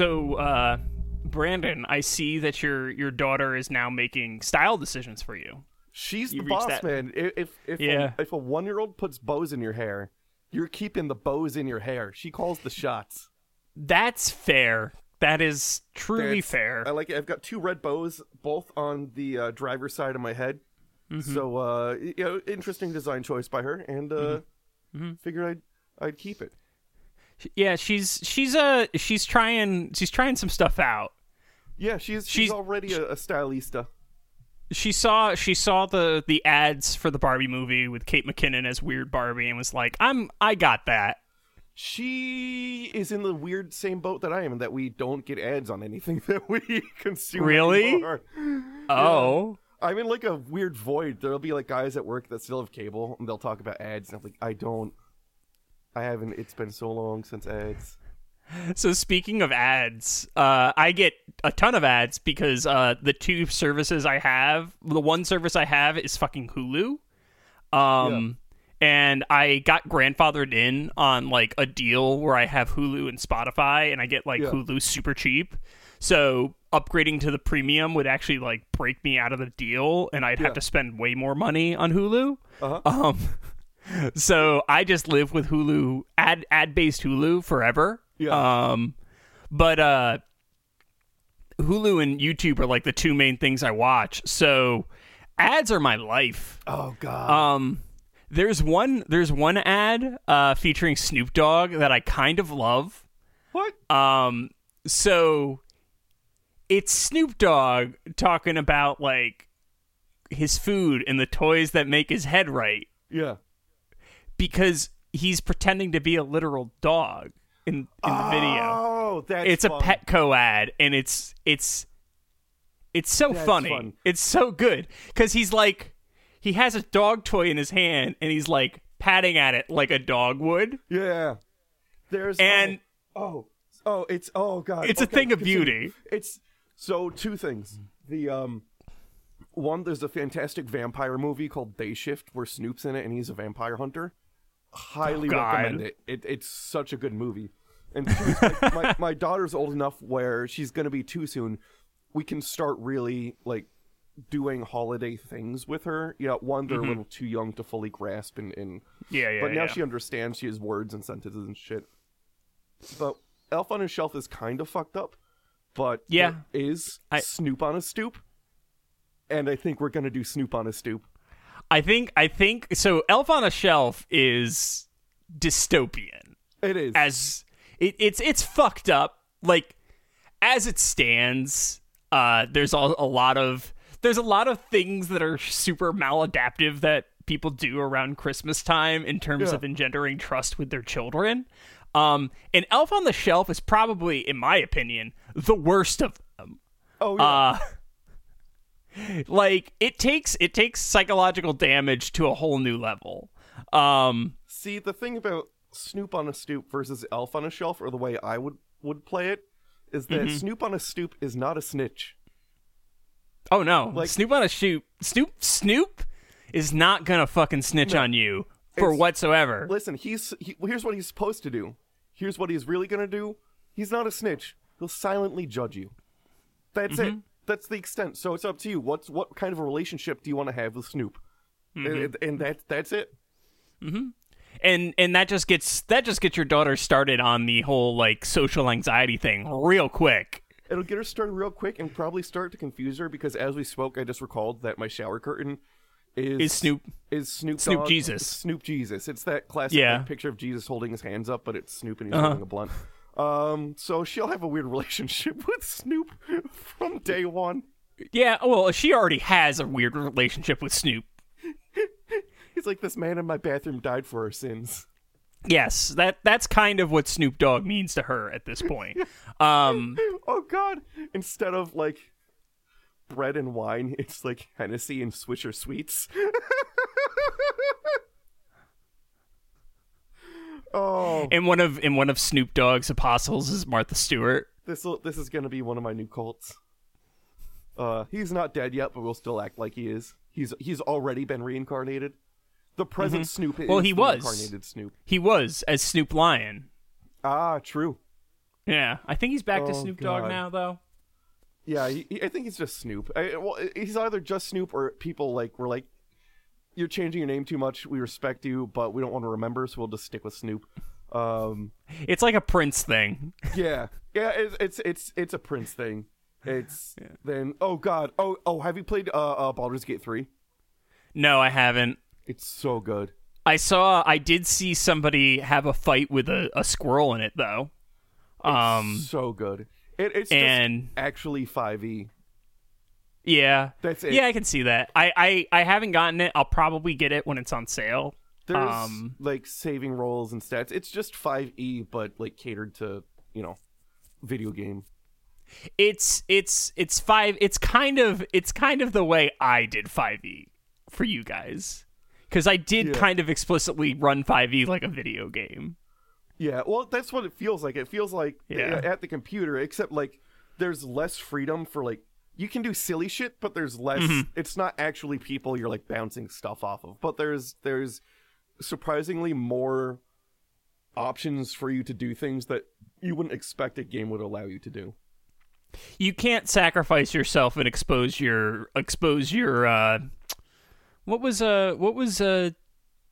So, uh, Brandon, I see that your your daughter is now making style decisions for you. She's You the boss, that- man. If if Yeah. a, if a one year old puts bows in your hair, you're keeping the bows in your hair. She calls the shots. That's fair. That is truly That's- fair. I like it. I've got two red bows, both on the uh, driver's side of my head. Mm-hmm. So, uh, you know, interesting design choice by her, and uh, Mm-hmm. figured I'd I'd keep it. Yeah, she's she's a she's trying she's trying some stuff out. Yeah, she's she's, She's- already a, a stylista. She saw she saw the the ads for the Barbie movie with Kate McKinnon as weird Barbie and was like, "I'm I got that." She is in the weird same boat that I am, in that we don't get ads on anything that we consume. Really? anymore. Oh. I'm in like a weird void. There'll be like guys at work that still have cable, and they'll talk about ads, and I'm like, I don't. I haven't. It's been so long since ads. So speaking of ads, uh, I get a ton of ads because uh, the two services I have, the one service I have is fucking Hulu, um, and I got grandfathered in on like a deal where I have Hulu and Spotify, and I get like Yeah. Hulu super cheap. So upgrading to the premium would actually like break me out of the deal, and I'd Yeah. have to spend way more money on Hulu. Uh-huh. Um, so I just live with Hulu ad ad based Hulu forever. Yeah. Um, but uh, Hulu and YouTube are like the two main things I watch. So ads are my life. Oh God. Um, there's one there's one ad uh featuring Snoop Dogg that I kind of love. what? Um, so it's Snoop Dogg talking about like his food and the toys that make his head right yeah. Because he's pretending to be a literal dog in, in the video. Oh, that's It's a fun. Petco ad, and it's it's it's so That's funny. fun. It's so good because he's like he has a dog toy in his hand, and he's like patting at it like a dog would. Yeah. There's And- oh oh, oh it's oh God. It's a thing of beauty. It's so two things. The um. One, there's a fantastic vampire movie called Day Shift where Snoop's in it and he's a vampire hunter. Highly Oh, recommend it. it. It's such a good movie. And like, my, my daughter's old enough where she's going to be too soon. We can start really like doing holiday things with her. You know, one, they're a little too young to fully grasp and, and Mm-hmm. Yeah, yeah. but now yeah. she understands. She has words and sentences and shit. But Elf on a Shelf is kind of fucked up. But Yeah. is I- Snoop on a stoop, and I think we're gonna do Snoop on a stoop. I think I think so. Elf on a Shelf is dystopian. It is. as it, it's it's fucked up. Like as it stands, uh, there's a, a lot of there's a lot of things that are super maladaptive that people do around Christmas time in terms Yeah. of engendering trust with their children. Um, and Elf on the Shelf is probably, in my opinion, the worst of them. oh yeah. Uh, like it takes it takes psychological damage to a whole new level. Um, See, the thing about Snoop on a stoop versus Elf on a Shelf, or the way I would would play it, is that Mm-hmm. Snoop on a stoop is not a snitch. Oh no! Like- Snoop on a shoot. Snoop Snoop is not gonna fucking snitch on you for whatsoever. Listen, he's he, here's what he's supposed to do. Here's what he's really gonna do. He's not a snitch. He'll silently judge you. That's it. That's the extent. So it's up to you. What's what kind of a relationship do you want to have with Snoop? And, and that that's it. And and that just gets that just gets your daughter started on the whole like social anxiety thing real quick. It'll get her started real quick and probably start to confuse her because as we spoke, I just recalled that my shower curtain is Is Snoop is Snoop Snoop Dogg- Jesus. Snoop Jesus. It's that classic Yeah. picture of Jesus holding his hands up, but it's Snoop and he's Uh-huh. holding a blunt. Um, so she'll have a weird relationship with Snoop from day one. Yeah, well, she already has a weird relationship with Snoop. He's like, this man in my bathroom died for our sins. Yes, that that's kind of what Snoop Dogg means to her at this point. Um, oh God! Instead of like bread and wine, it's like Hennessy and Swisher sweets. oh, and one of in one of Snoop Dogg's apostles is Martha Stewart. this this is gonna be one of my new cults. Uh, he's not dead yet, but we'll still act like he is. He's he's already been reincarnated. The present Snoop is Mm-hmm. Well, he was. reincarnated Snoop. He was as Snoop Lion. Ah, true. Yeah, I think he's back to Oh, Snoop Dogg God. now, though. Yeah, he, he- I think he's just Snoop. I, well, he's either just Snoop or people like were like, "You're changing your name too much. We respect you, but we don't want to remember, so we'll just stick with Snoop." Um, It's like a Prince thing. yeah, yeah, it's it's it's, it's a Prince thing. It's then oh god, oh oh, have you played uh, uh Baldur's Gate three? No, I haven't. It's so good. I saw. I did see somebody have a fight with a, a squirrel in it, though. Um. so good. It, it's and- just actually five e. Yeah. That's it. Yeah, I can see that. I, I I haven't gotten it. I'll probably get it when it's on sale. There's Um, like saving rolls and stats. It's just five e, but like catered to you know, video game. It's it's it's five. It's kind of it's kind of the way I did five e for you guys because I did Yeah. kind of explicitly run five e like a video game. Yeah, well, that's what it feels like. It feels like Yeah. at the computer, except like there's less freedom for like you can do silly shit, but there's less. Mm-hmm. It's not actually people you're like bouncing stuff off of, but there's there's surprisingly more options for you to do things that you wouldn't expect a game would allow you to do. You can't sacrifice yourself and expose your expose your uh what was uh what was uh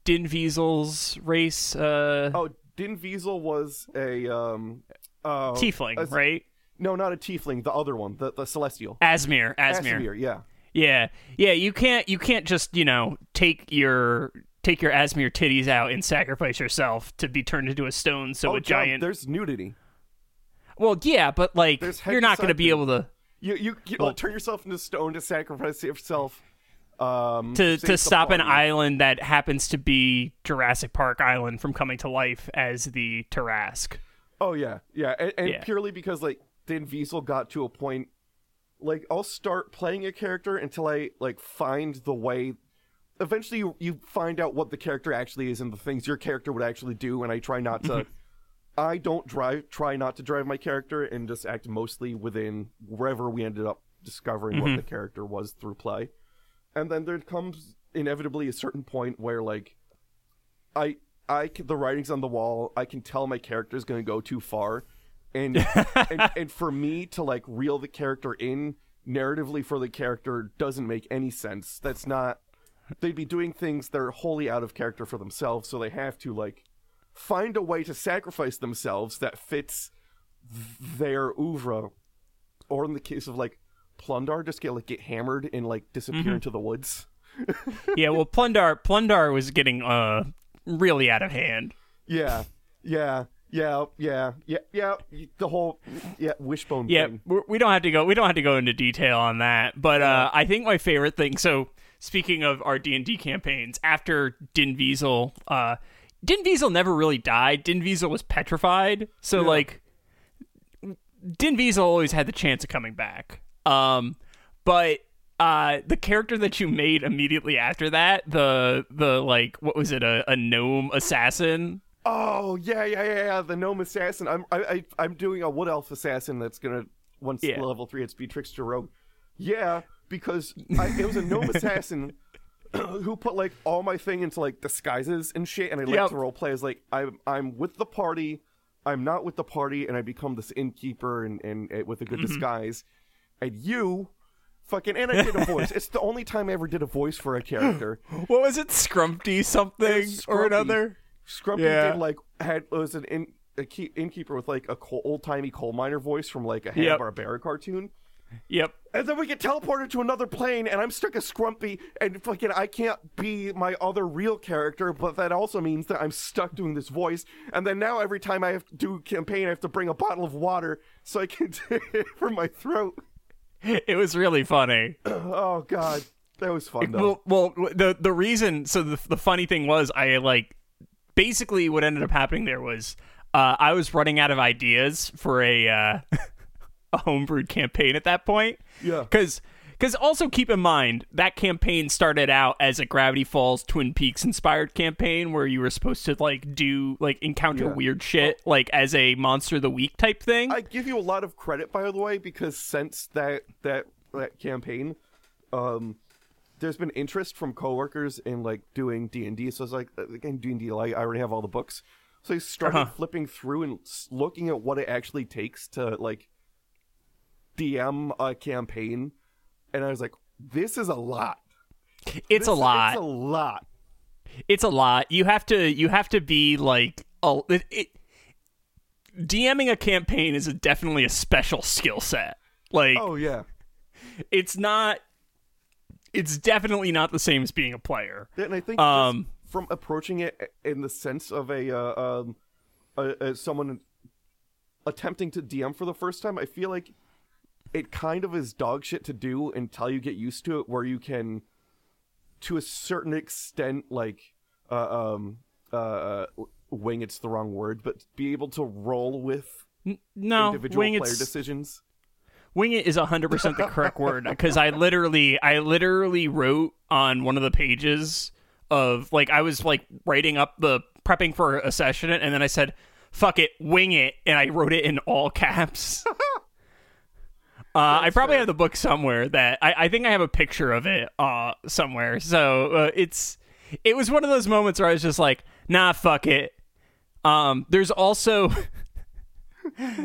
Din Wiesel's race uh Oh, Din Wiesel was a um uh tiefling, a- right? No, not a tiefling. The other one, the the celestial. Aasimar, Aasimar. Aasimar, yeah. Yeah, yeah. You can't you can't just you know take your take your Aasimar titties out and sacrifice yourself to be turned into a stone. So oh, a giant. there's nudity. Well, yeah, but like There's you're not going to be able to You you, you Well- turn yourself into stone to sacrifice yourself. Um, to to stop an island that happens to be Jurassic Park Island from coming to life as the Tarrasque. Oh yeah, yeah, and, and Yeah. purely because like Din Wiesel got to a point. Like I'll start playing a character until I like find the way. Eventually, you, you find out what the character actually is and the things your character would actually do, and I try not to. Mm-hmm. I don't drive. Try not to drive my character and just act mostly within wherever we ended up discovering what mm-hmm. the character was through play. And then there comes inevitably a certain point where like I I the writing's on the wall. I can tell my character's going to go too far, and, and and for me to like reel the character in narratively for the character doesn't make any sense. That's not. They'd be doing things that are wholly out of character for themselves, so they have to like find a way to sacrifice themselves that fits th- their oeuvre. Or in the case of like Plundar, just get like get hammered and like disappear into the woods. yeah, well, Plundar Plundar was getting uh really out of hand. Yeah, yeah, yeah, yeah, yeah, yeah. The whole yeah wishbone Yeah, thing. we're- don't have to go. We don't have to go into detail on that. But uh, I think my favorite thing. So speaking of our D and D campaigns, after Din Wiesel, uh, Din Wiesel never really died. Din Wiesel was petrified. So like, Din Wiesel always had the chance of coming back. Um, but uh, the character that you made immediately after that, the the like, what was it, a, a gnome assassin? Oh yeah, yeah, yeah, yeah. The gnome assassin. I'm I, I I'm doing a wood elf assassin that's gonna once Yeah. level three it's be trickster rogue. Yeah, because I, it was a gnome assassin who put like all my thing into like disguises and shit, and I like Yep. to role play as like I'm I'm with the party, I'm not with the party, and I become this innkeeper and and, uh with a Mm-hmm. good disguise, and you. Fucking and I did a voice. it's the only time I ever did a voice for a character. What was it, Scrumpty something It's or another? Scrumpy Yeah. did like had was an in, a key, innkeeper with like a coal, old timey coal miner voice from like a Hanna Yep. Barbera cartoon, Yep. and then we get teleported to another plane, and I'm stuck as Scrumpy, and fucking I can't be my other real character, but that also means that I'm stuck doing this voice, and then now every time I have to do campaign, I have to bring a bottle of water so I can do for my throat. It was really funny. Oh god, that was fun though. Well, well, the the reason so the the funny thing was I like basically what ended up happening there was uh, I was running out of ideas for a uh, a homebrewed campaign at that point. Yeah. because because also keep in mind that campaign started out as a Gravity Falls Twin Peaks inspired campaign where you were supposed to like do like encounter Yeah. weird shit like as a monster of the week type thing. I give you a lot of credit, by the way, because since that that that campaign, um, there's been interest from coworkers in like doing D and D. So it's like uh, again D and D. Like I already have all the books, so I started Uh-huh. flipping through and looking at what it actually takes to like DM a campaign, and I was like, this is a lot. it's a lot. It's a lot. it's a lot. You have to you have to be like a it, it DMing a campaign is a, definitely a special skill set. Like Oh yeah. it's not it's definitely not the same as being a player. And I think Um, from approaching it in the sense of a uh, um, a, a someone attempting to DM for the first time, I feel like it kind of is dog shit to do until you get used to it, where you can, to a certain extent, like uh, um uh wing. It's the wrong word, but be able to roll with No, individual wing player decisions. Wing it is 100% the correct word because I literally I literally wrote on one of the pages of like I was like writing up the prepping for a session and then I said fuck it wing it and I wrote it in all caps. Uh, I probably have the book somewhere that I, I think I have a picture of it uh, somewhere. So uh, it's it was one of those moments where I was just like, nah, fuck it. Um, there's also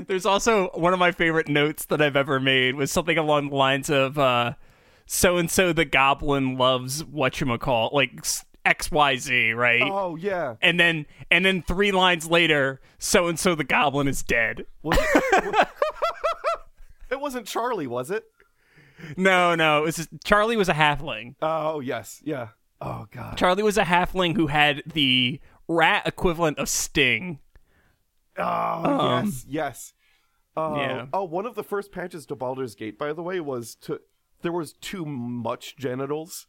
there's also one of my favorite notes that I've ever made was something along the lines of uh, so and so the goblin loves what you call like X Y Z, right? Oh yeah. And then and then three lines later, so and so the goblin is dead. Was it, it wasn't Charlie, was it? No, no, it was just, Charlie was a halfling. Oh yes, yeah. Oh god. Charlie was a halfling who had the rat equivalent of Sting. Oh yes, yes. Uh, Um, yeah. Oh, one of the first patches to Baldur's Gate, by the way, was to there was too much genitals,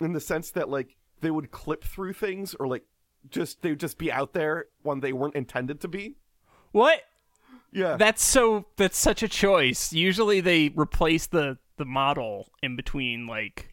in the sense that like they would clip through things or like just they would just be out there when they weren't intended to be. What? Yeah. That's so. That's such a choice. Usually they replace the the model in between, like,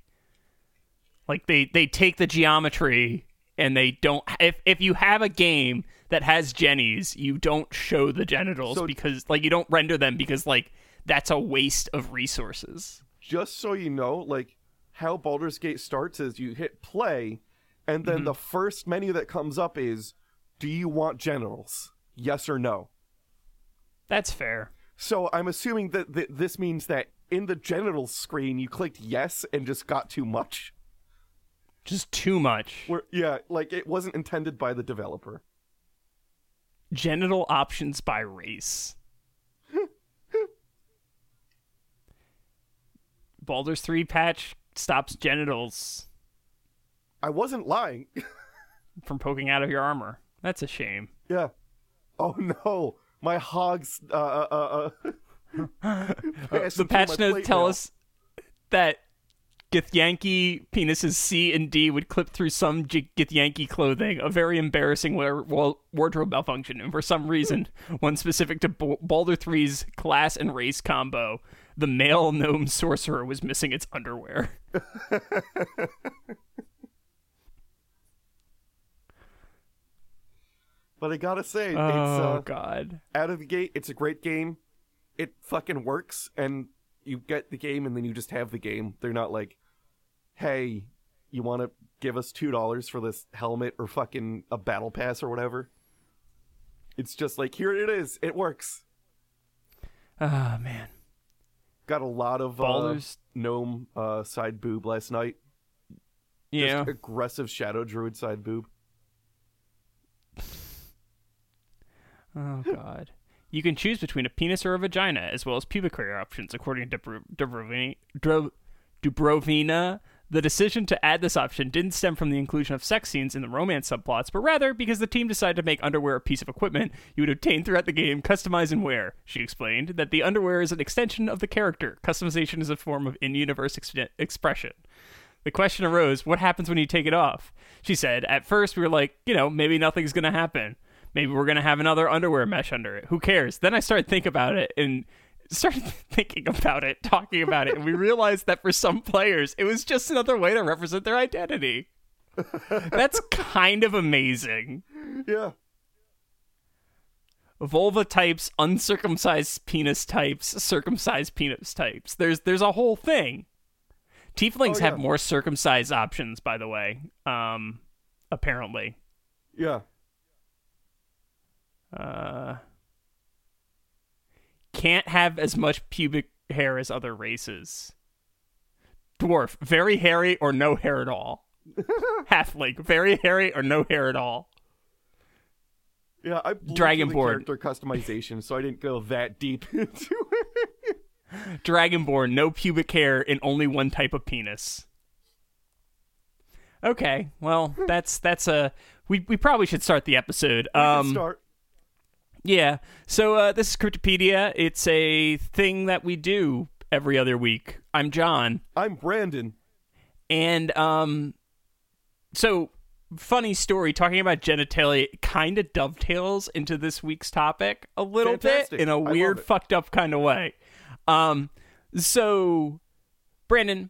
like they they take the geometry and they don't. If if you have a game that has jennies, you don't show the genitals So- because like you don't render them because like that's a waste of resources. just so you know, like how Baldur's Gate starts is you hit play, and Mm-hmm. then the first menu that comes up is, "Do you want genitals? Yes or no?" That's fair. So I'm assuming that th- this means that in the genitals screen you clicked yes and just got too much. Just too much. Where yeah, like it wasn't intended by the developer. Genital options by race. Baldur's 3 patch stops genitals I wasn't lying. from poking out of your armor. That's a shame. yeah. Oh no, my hogs. Uh, uh, uh, uh, the patch notes tell us that Githyanki penises C and D would clip through some G- Githyanki clothing, a very embarrassing wa- wa- wardrobe malfunction. And for some reason, one specific to B- Baldur 3's class and race combo, the male gnome sorcerer was missing its underwear. But I gotta say, it's Oh, uh, God. out of the gate, it's a great game. It fucking works, and you get the game, and then you just have the game. They're not like, "Hey, you want to give us two dollars for this helmet or fucking a battle pass or whatever." It's just like, here it is. It works. Oh, man. Got a lot of uh, gnome uh, side boob last night. Yeah. Just aggressive shadow druid side boob. Oh God. You can choose between a penis or a vagina, as well as pubic hair options, according to Dubro- Dubrovini- Dub- Dubrovina. The decision to add this option didn't stem from the inclusion of sex scenes in the romance subplots, but rather because the team decided to make underwear a piece of equipment you would obtain throughout the game, customize and wear. She explained that the underwear is an extension of the character. Customization is a form of in-universe ex- expression. The question arose, what happens when you take it off? She said, at first we were like, you know, maybe nothing's going to happen. Maybe we're going to have another underwear mesh under it. Who cares? Then I started thinking about it and started thinking about it, talking about it, and we realized that for some players, it was just another way to represent their identity. That's kind of amazing. Yeah. Vulva types, uncircumcised penis types, circumcised penis types. There's there's a whole thing. Tieflings Oh, have more circumcised options, by the way. Um, apparently. Yeah. Uh, can't have as much pubic hair as other races. Dwarf, very hairy or no hair at all. Halfling, very hairy or no hair at all. Yeah, I Dragonborn. character customization, so I didn't go that deep into it. Dragonborn, no pubic hair and only one type of penis. Okay, well, that's that's a we we probably should start the episode. We Um start. Yeah. So uh this is Cryptopedia. It's a thing that we do every other week. I'm John. I'm Brandon. And um so funny story talking about genitalia kind of dovetails into this week's topic a little Fantastic. bit in a weird fucked up kind of way. Um so Brandon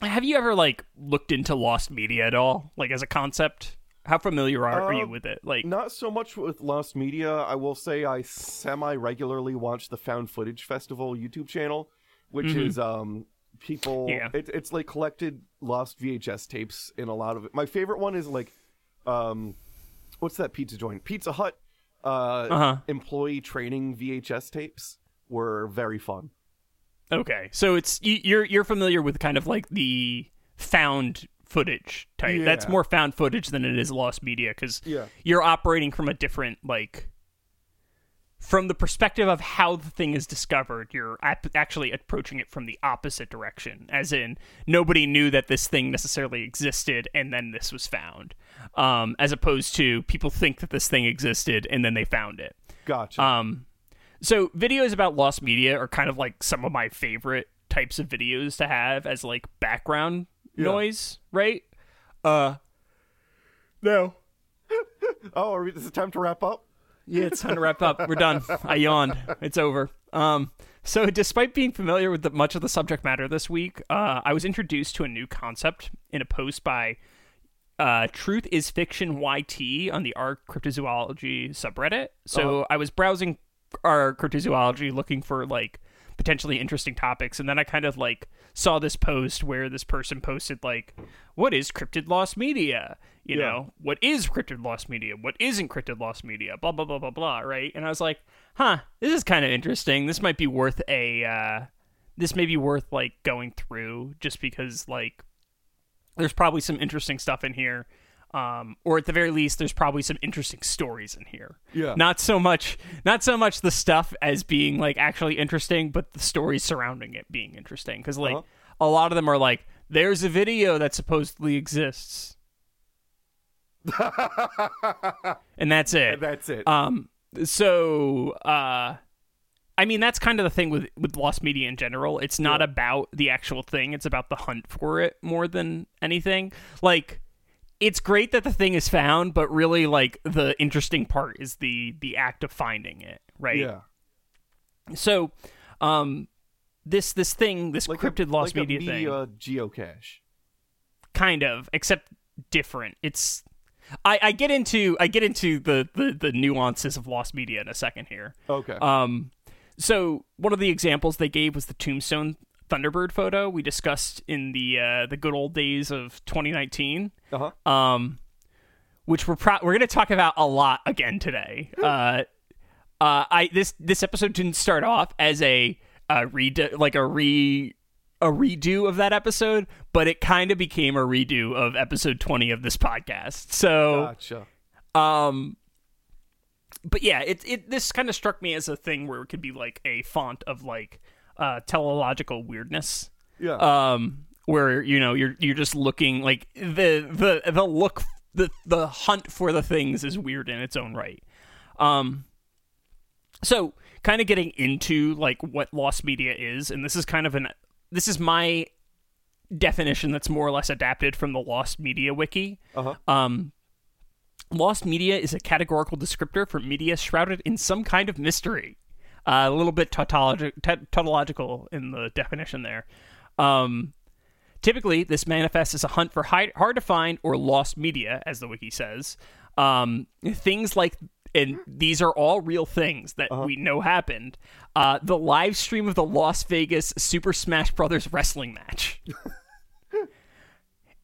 have you ever like looked into lost media at all like as a concept? How familiar are, are you Uh, with it? Like Not so much with Lost Media. I will say I semi regularly watch the Found Footage Festival YouTube channel, which is um people. Mm-hmm. Yeah. It, it's like collected lost VHS tapes in a lot of it. My favorite one is like, um, what's that pizza joint? Pizza Hut. Uh, Uh-huh. employee training VHS tapes were very fun. Okay, so it's you, you're you're familiar with kind of like the found footage type. That's more found footage than it is lost media because Yeah. you're operating from a different like from the perspective of how the thing is discovered. You're ap- actually approaching it from the opposite direction, as in nobody knew that this thing necessarily existed, and then this was found, um, as opposed to people think that this thing existed and then they found it. Gotcha. Um, so videos about lost media are kind of like some of my favorite types of videos to have as like background Yeah. noise, right? Uh, no. oh, are we, is it time to wrap up? Yeah, it's time to wrap up. We're done. I yawned. It's over. Um, so despite being familiar with the, much of the subject matter this week, uh, I was introduced to a new concept in a post by uh, Truth is Fiction YT on the R Cryptozoology subreddit. So I was browsing our cryptozoology looking for like potentially interesting topics, and then I kind of like saw this post where this person posted like, "What is cryptid lost media? You Yeah. know, what is cryptid lost media? What isn't cryptid lost media? Blah blah blah blah blah." Right? And I was like, "Huh, this is kind of interesting. This might be worth a." Uh, this may be worth like going through just because like there's probably some interesting stuff in here um, or at the very least there's probably some interesting stories in here Yeah. not so much not so much the stuff as being like actually interesting but the stories surrounding it being interesting because like Uh-huh. a lot of them are like there's a video that supposedly exists and that's it And that's it. um so uh I mean that's kind of the thing with with lost media in general. It's not about the actual thing, it's about the hunt for it more than anything. Like it's great that the thing is found, but really like the interesting part is the the act of finding it, right? yeah. So um this this thing, this Like cryptid a, lost like media a me, thing geocache. kind of except different it's I, I get into I get into the, the the nuances of lost media in a second here. Okay. Um, so one of the examples they gave was the Tombstone Thunderbird photo we discussed in the uh, the good old days of 2019. Uh huh. Um, which we're pro- we're gonna talk about a lot again today. uh, uh, I this this episode didn't start off as a uh, redo like a re a redo of that episode, but it kind of became a redo of episode 20 of this podcast. So Gotcha. um but yeah, it it this kind of struck me as a thing where it could be like a font of like uh teleological weirdness. Yeah. Um where you know you're you're just looking like the the the look the the hunt for the things is weird in its own right. Um so kind of getting into like what lost media is and this is kind of an this is my definition that's more or less adapted from the Lost Media Wiki. Uh-huh. Um, Lost media is a categorical descriptor for media shrouded in some kind of mystery. Uh, a little bit tautologi- ta- tautological in the definition there. Um, typically, this manifests as a hunt for hard to find or lost media, as the wiki says. Um, things like, and these are all real things that we know happened. Uh, the live stream of the Las Vegas Super Smash Brothers wrestling match.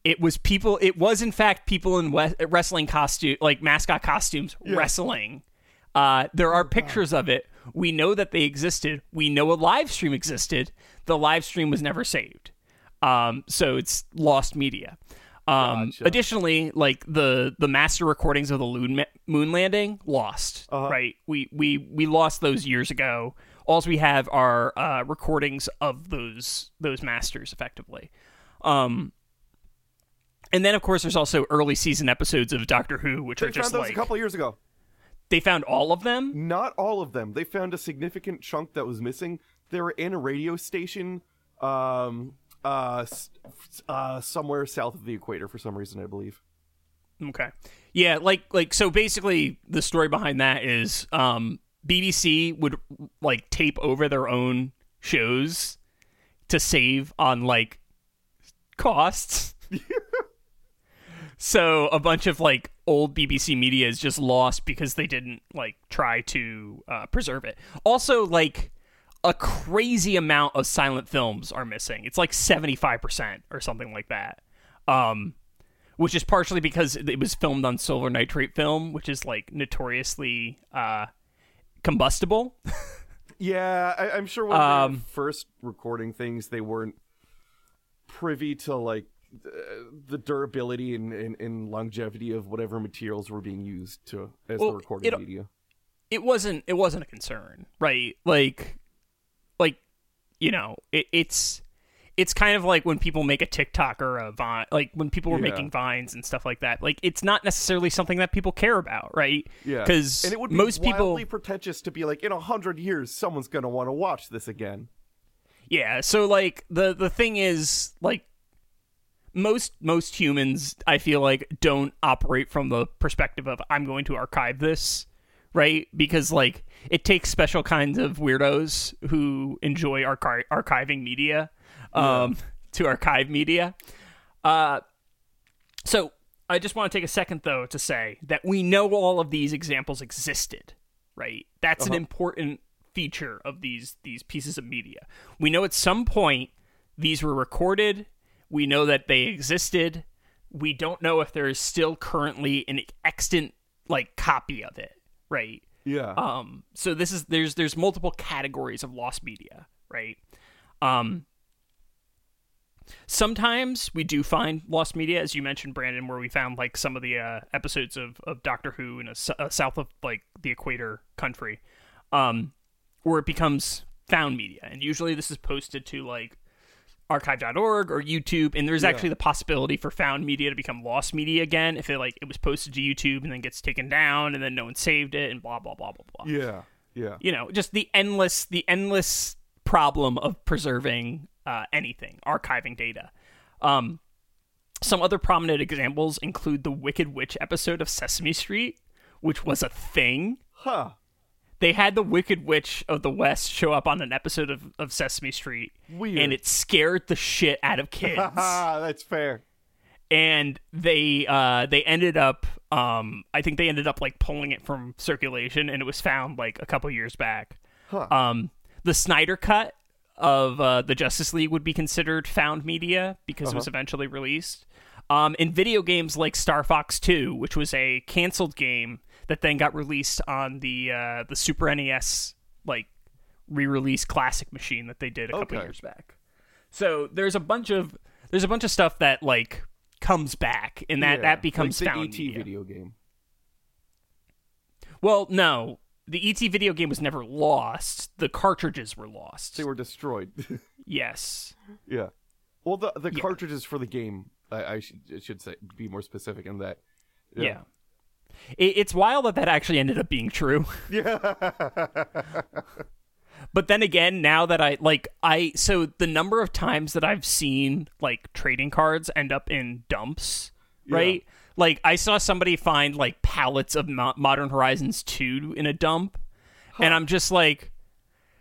it was people it was in fact people in we- wrestling costume like mascot costumes wrestling uh, there are pictures of it we know that they existed. We know a live stream existed. The live stream was never saved. Um, so it's lost media. Um, Gotcha. additionally like the the master recordings of the moon, moon landing lost Uh-huh. right? We we we lost those years ago. All we have are uh, recordings of those those masters effectively. Um, and then, of course, there's also early season episodes of Doctor Who, which They are just found those like a couple years ago. They found all of them. Not all of them. They found a significant chunk that was missing. They were in a radio station, um, uh, uh, somewhere south of the equator for some reason, I believe. Okay, yeah, like like so. Basically, the story behind that is um, BBC would like tape over their own shows to save on like costs. so a bunch of like old BBC media is just lost because they didn't like try to uh, preserve it. Also, like a crazy amount of silent films are missing. It's like seventy five percent or something like that. Um, which is partially because it was filmed on silver nitrate film, which is like notoriously uh, combustible. Yeah, I, I'm sure when they Um, were first recording things, they weren't privy to like the durability and, and, and longevity of whatever materials were being used to as Well, the recording it- media. it wasn't it wasn't a concern, right? Like like you know, it, it's it's kind of like when people make a TikTok or a Vine, like when people were Yeah. making vines and stuff like that. Like it's not necessarily something that people care about, right? Yeah, because and it would be most people, pretentious to be like, in a hundred years, someone's gonna want to watch this again. yeah. So like the the thing is like most most humans, I feel like don't operate from the perspective of I'm going to archive this, right? Because like it takes special kinds of weirdos who enjoy archi- archiving media um, to archive media. Uh, so I just want to take a second though to say that we know all of these examples existed, right? That's an important feature of these these pieces of media. We know at some point these were recorded. We know that they existed. We don't know if there is still currently an extant like copy of it, right? Yeah, Um, so this is there's there's multiple categories of lost media, right? Um, sometimes we do find lost media, as you mentioned, Brandon, where we found like some of the uh, episodes of, of Doctor Who in a, uh south of like the equator country, um, where it becomes found media, and usually this is posted to like archive.org or YouTube and there's actually the possibility for found media to become lost media again if it like it was posted to YouTube and then gets taken down and then no one saved it and blah blah blah blah blah. yeah, yeah. You know, just the endless the endless problem of preserving uh, anything, archiving data. Um, some other prominent examples include the Wicked Witch episode of Sesame Street, which was a thing Huh. They had the Wicked Witch of the West show up on an episode of, of Sesame Street, Weird. and it scared the shit out of kids. That's fair. and they uh, they ended up, um, I think they ended up like pulling it from circulation, and it was found like a couple years back. Huh. Um, the Snyder cut of uh, the Justice League would be considered found media because it was eventually released. Um, in video games like Star Fox 2, which was a canceled game that then got released on the uh, the Super NES like re-release classic machine that they did a couple Okay. years back. So there's a bunch of there's a bunch of stuff that like comes back and that Yeah, that becomes like the ET media. video game. Well, no, the ET video game was never lost. The cartridges were lost. They were destroyed. yes. yeah. Well, the the Yeah. cartridges for the game, I, I should I should say be more specific in that. Yeah. It, it's wild that that actually ended up being true. Yeah. But then again, now that I like I so the number of times that I've seen like trading cards end up in dumps, right? Like I saw somebody find like pallets of Mo- Modern Horizons 2 in a dump, and I'm just like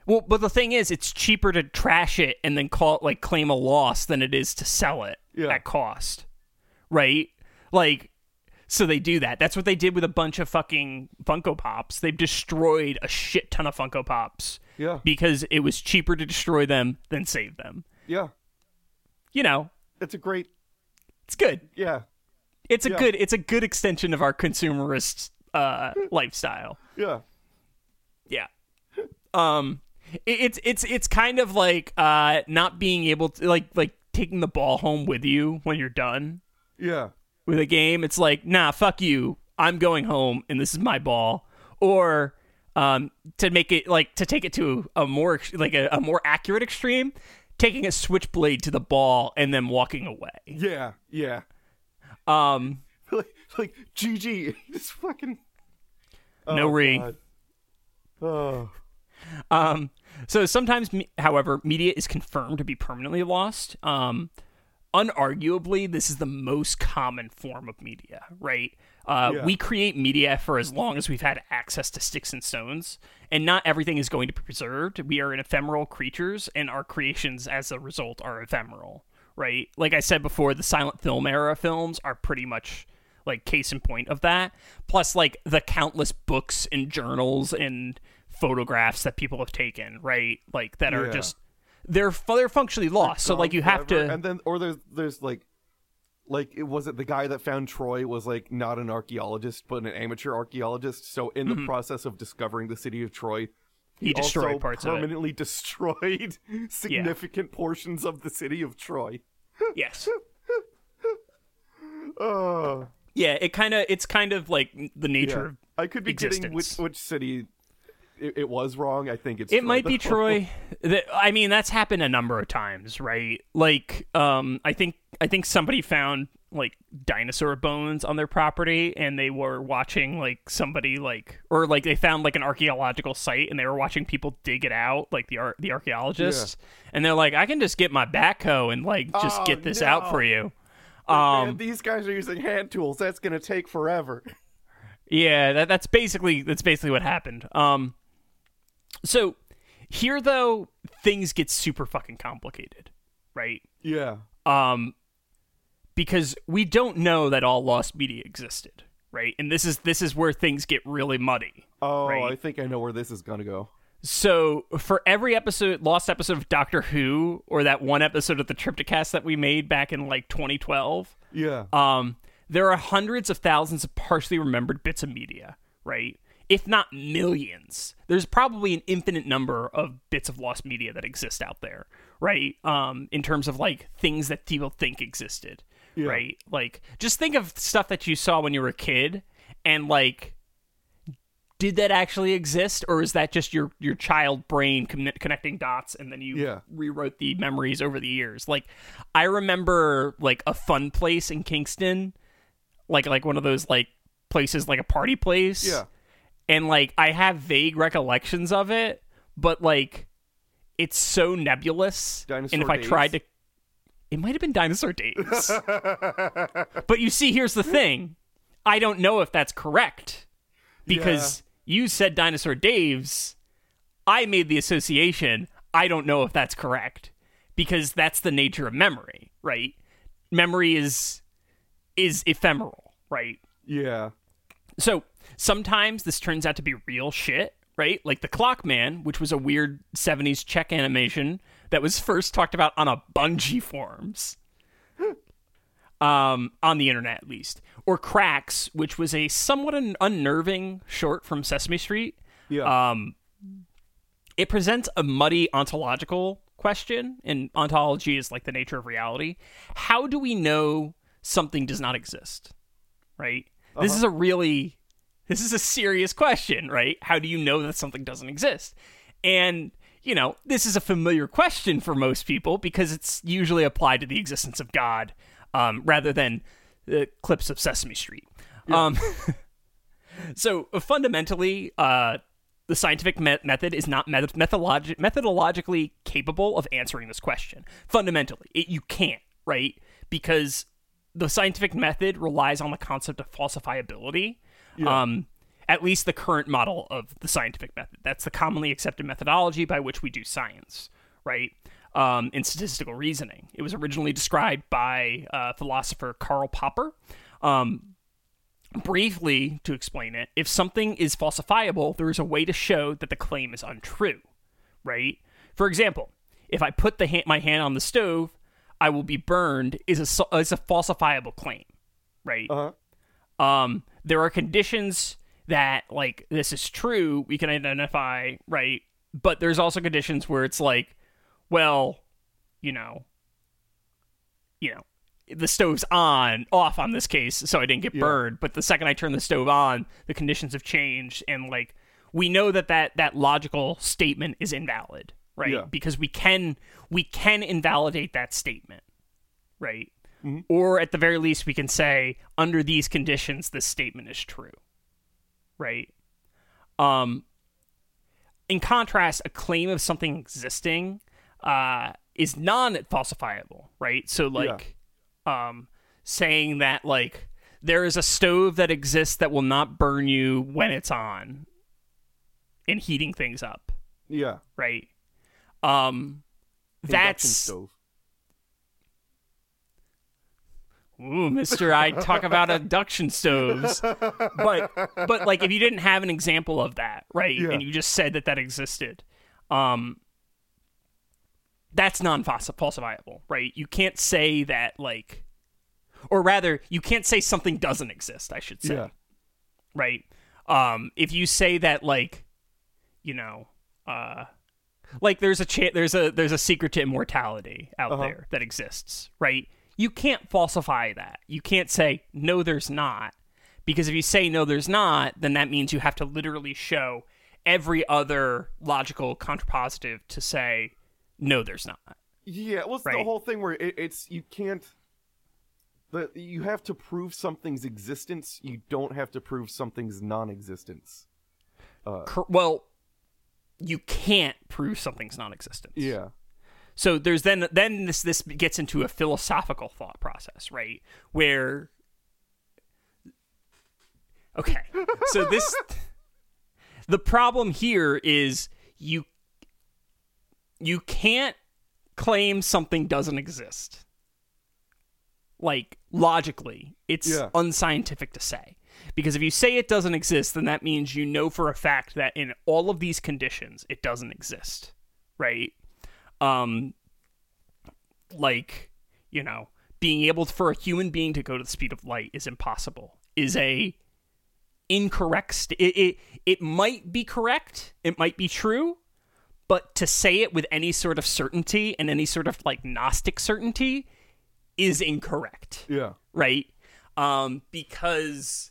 well, but the thing is, it's cheaper to trash it and then call it like claim a loss than it is to sell it Yeah. at cost, right? Like, so they do that. That's what they did with a bunch of fucking Funko Pops. They've destroyed a shit ton of Funko Pops Yeah. because it was cheaper to destroy them than save them. Yeah. You know, It's a great. it's good. Yeah. It's a Yeah. good. It's a good extension of our consumerist uh, lifestyle. Yeah. Yeah. Um it's it's it's kind of like uh not being able to like like taking the ball home with you when you're done Yeah. With a game. It's like, "Nah, fuck you. I'm going home and this is my ball." Or um to make it like to take it to a more like a, a more accurate extreme, taking a switchblade to the ball and then walking away. Yeah. Yeah. Um like, like GG. Just fucking. no Oh, re. God. Oh. Um, so sometimes, however, media is confirmed to be permanently lost. Um, unarguably, this is the most common form of media, right? Uh, Yeah. We create media for as long as we've had access to sticks and stones, and not everything is going to be preserved. We are an ephemeral creatures, and our creations, as a result, are ephemeral, right? Like I said before, the silent film era films are pretty much like case in point of that. Plus, like the countless books and journals and photographs that people have taken, right? Like that are Yeah. just they're they're functionally lost. So like you have to and then or there's there's like like it was it the guy that found Troy was like not an archaeologist but an amateur archaeologist. So in the process of discovering the city of Troy, Mm-hmm. He destroyed also parts of it. permanently destroyed significant portions of the city of Troy. yes. Oh, Yeah, it kind of it's kind of like the nature yeah. of I could be getting which which city it, it was wrong. I think it's it Troy, might be though. Troy. That- I mean, that's happened a number of times, right? Like, um, I think I think somebody found like dinosaur bones on their property, and they were watching like somebody like, or like they found like an archaeological site, and they were watching people dig it out, like the ar- the archaeologists, and they're like, I can just get my backhoe and like just Oh, get this no. out for you. Man, Um, these guys are using hand tools. That's gonna take forever. Yeah, that, that's basically that's basically what happened. Um, so here though things get super fucking complicated, right? Yeah. Um, because we don't know that all lost media existed, right? And this is this is where things get really muddy. Oh, Right. I think I know where this is gonna go. So for every episode, lost episode of Doctor Who, or that one episode of the Triptychast that we made back in like 2012, Yeah. um, there are hundreds of thousands of partially remembered bits of media, right? If not millions. There's probably an infinite number of bits of lost media that exist out there, right? Um, in terms of like things that people think existed, right? Like just think of stuff that you saw when you were a kid and like did that actually exist or is that just your your child brain conne- connecting dots and then you Yeah. rewrote the memories over the years like i remember like a fun place in kingston like like one of those like places like a party place Yeah. And like i have vague recollections of it but like it's so nebulous. And Dinosaur if i tried to it might have been dinosaur days but you see here's the thing. I don't know if that's correct because you said dinosaur daves. I made the association i don't know if that's correct because that's the nature of memory right? Memory is is ephemeral right? Yeah. so sometimes this turns out to be real shit, right? Like the Clockman, which was a weird 70s Czech animation that was first talked about on a Bungie forums. Um, on the internet at least. Or Cracks, which was a somewhat un- unnerving short from Sesame Street. Yeah. Um, it presents a muddy ontological question, and ontology is like the nature of reality. How do we know something does not exist? Right? This is a really this is a serious question, right? How do you know that something doesn't exist? And you know, this is a familiar question for most people because it's usually applied to the existence of God um, rather than the clips of Sesame Street. Um, so fundamentally, uh, the scientific me- method is not met- methodologi- methodologically capable of answering this question. Fundamentally, it, you can't, right? Because the scientific method relies on the concept of falsifiability. Um, at least the current model of the scientific method. That's the commonly accepted methodology by which we do science, right? Um, in statistical reasoning. It was originally described by uh, philosopher Karl Popper. Um, briefly, to explain it, if something is falsifiable, there is a way to show that the claim is untrue, right? For example, if I put the ha- my hand on the stove, I will be burned is a is a falsifiable claim, right? Uh-huh. Um, there are conditions that like this is true we can identify, right? But there's also conditions where it's like, well, you know, you know, the stove's on, off on this case, so I didn't get Yeah. burned. But the second I turn the stove on, the conditions have changed, and like we know that that that logical statement is invalid, right? Yeah. Because we can we can invalidate that statement, right? Mm-hmm. Or at the very least, we can say under these conditions, this statement is true, right? Um, in contrast, a claim of something existing uh, is non-falsifiable, right? So, like, um, saying that like there is a stove that exists that will not burn you when it's on, and heating things up, Yeah. right? Um, Induction that's stove. Ooh, Mister, I talk about induction stoves, but but like if you didn't have an example of that, right, Yeah. and you just said that that existed, um, that's non-falsifiable, right? You can't say that like, or rather, you can't say something doesn't exist. I should say, Yeah. right? Um, if you say that like, you know, uh, like there's a cha- there's a there's a secret to immortality out Uh-huh. there that exists, right? You can't falsify that. You can't say no, there's not, because if you say no, there's not, then that means you have to literally show every other logical contrapositive to say no, there's not. Yeah, well, it's the whole thing where it, it's you can't. The you have to prove something's existence. You don't have to prove something's non-existence. Uh, Cor- well, you can't prove something's non-existence. Yeah. So there's then then this this gets into a philosophical thought process, right? Where Okay. So this the problem here is you you can't claim something doesn't exist. Like logically, it's Yeah. unscientific to say. Because if you say it doesn't exist, then that means you know for a fact that in all of these conditions it doesn't exist, right? Um like you know being able for a human being to go to the speed of light is impossible is a incorrect st- it, it it might be correct it might be true but to say it with any sort of certainty and any sort of like gnostic certainty is incorrect Yeah. right? Um, because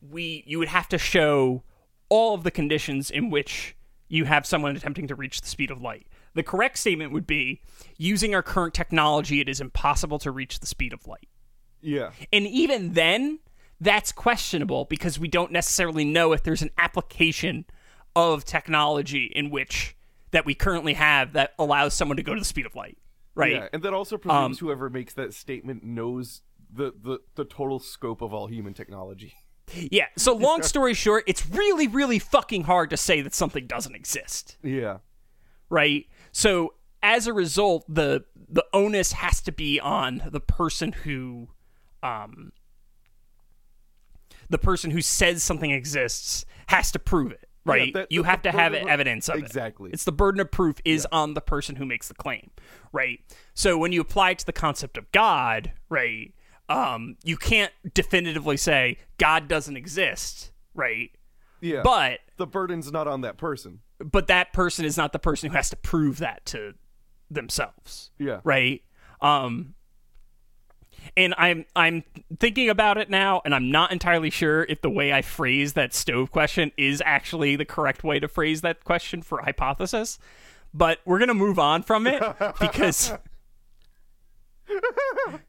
we you would have to show all of the conditions in which you have someone attempting to reach the speed of light. The correct statement would be using our current technology, it is impossible to reach the speed of light. Yeah. And even then, that's questionable because we don't necessarily know if there's an application of technology in which that we currently have that allows someone to go to the speed of light. Right. Yeah, and that also presumes um, whoever makes that statement knows the, the the total scope of all human technology. Yeah. So long story short, it's really, really fucking hard to say that something doesn't exist, Yeah. Right? So as a result, the the onus has to be on the person who, um, the person who says something exists has to prove it, right? that- you have to have of- evidence of it. Exactly. It's the burden of proof is on the person who makes the claim, right? So when you apply it to the concept of God, right? Um, you can't definitively say God doesn't exist, right? Yeah. But the burden's not on that person. But that person is not the person who has to prove that to themselves Yeah. right um and i'm i'm thinking about it now and i'm not entirely sure if the way i phrase that stove question is actually the correct way to phrase that question for hypothesis but we're gonna move on from it because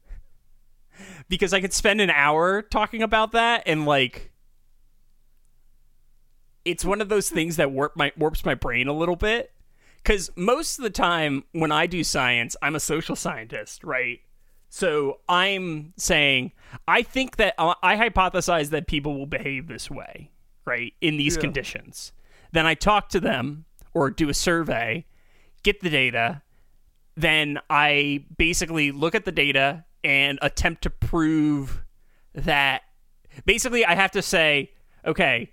because i could spend an hour talking about that and like it's one of those things that warp my warps my brain a little bit because most of the time when I do science, I'm a social scientist, right? So I'm saying I think that uh, I hypothesize that people will behave this way, right, in these Yeah. conditions. Then I talk to them or do a survey, get the data, then I basically look at the data and attempt to prove that basically I have to say, okay,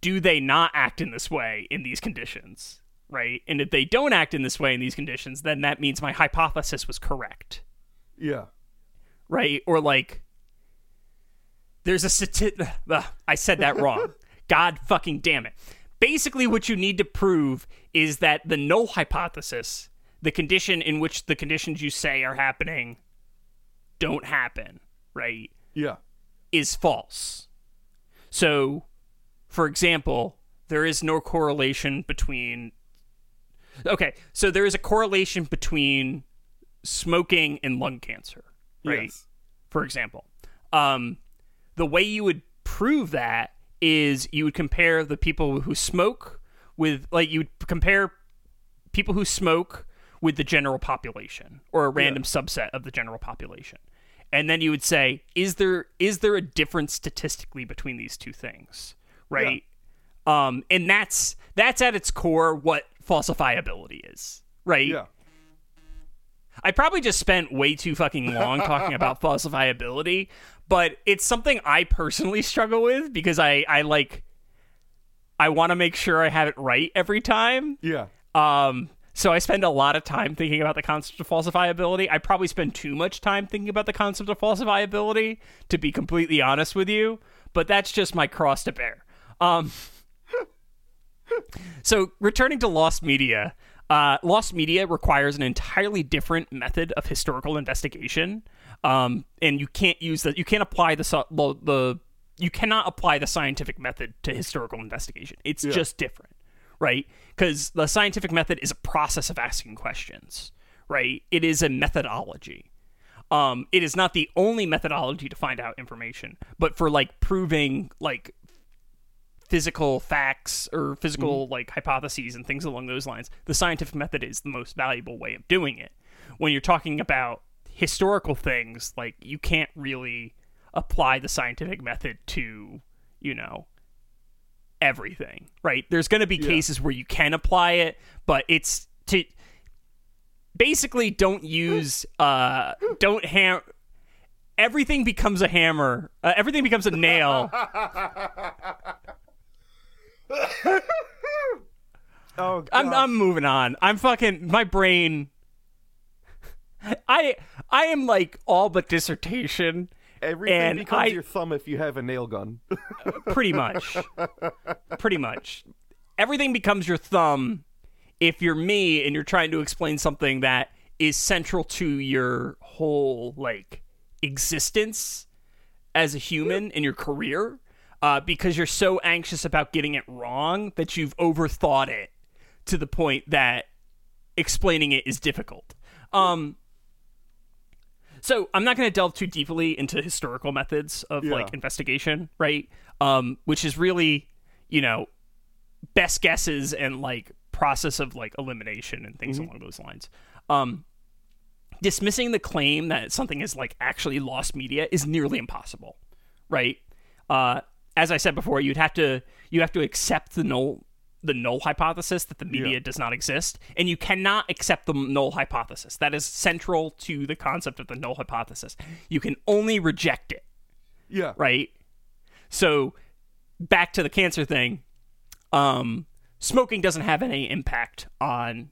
do they not act in this way in these conditions? Right? And if they don't act in this way in these conditions, then that means my hypothesis was correct. Yeah. Right? Or like there's a stati- Ugh, I said that wrong. God fucking damn it. Basically what you need to prove is that the null hypothesis, the condition in which the conditions you say are happening don't happen, right? Yeah. is false. So, for example, there is no correlation between. Okay, so there is a correlation between smoking and lung cancer, right? Yes. For example, um, the way you would prove that is you would compare the people who smoke with, like, you would compare people who smoke with the general population or a random subset of the general population and then you would say is there is there a difference statistically between these two things right um and that's that's at its core what falsifiability is right Yeah. I probably just spent way too fucking long talking about falsifiability, but it's something I personally struggle with because I I like I want to make sure I have it right every time. Yeah. Um, so I spend a lot of time thinking about the concept of falsifiability. I probably spend too much time thinking about the concept of falsifiability, to be completely honest with you. But that's just my cross to bear. Um, so returning to lost media, uh, lost media requires an entirely different method of historical investigation, um, and you can't use that. You can't apply the the, the you cannot apply the scientific method to historical investigation. It's just different, right? Because the scientific method is a process of asking questions, right? It is a methodology. Um, it is not the only methodology to find out information, but for like proving like physical facts or physical like hypotheses and things along those lines, the scientific method is the most valuable way of doing it. When you're talking about historical things, like you can't really apply the scientific method to, you know, everything, right? There's going to be cases where you can apply it, but it's to basically don't use uh don't ham everything becomes a hammer. Uh, everything becomes a nail Oh, God. I'm I'm moving on. I'm fucking my brain. I I am like all but dissertation, Everything and becomes I- your thumb if you have a nail gun. pretty much, pretty much. Everything becomes your thumb if you're me and you're trying to explain something that is central to your whole like existence as a human in your career. Uh, because you're so anxious about getting it wrong that you've overthought it to the point that explaining it is difficult. Um, so I'm not going to delve too deeply into historical methods of Yeah. like investigation, right? Um, which is really, you know, best guesses and like process of like elimination and things along those lines. Um, dismissing the claim that something is like actually lost media is nearly impossible, right? Uh, as I said before, you'd have to you have to accept the null the null hypothesis that the media Yeah. does not exist, and you cannot accept the null hypothesis. That is central to the concept of the null hypothesis. You can only reject it yeah. right? So back to the cancer thing. Um, smoking doesn't have any impact on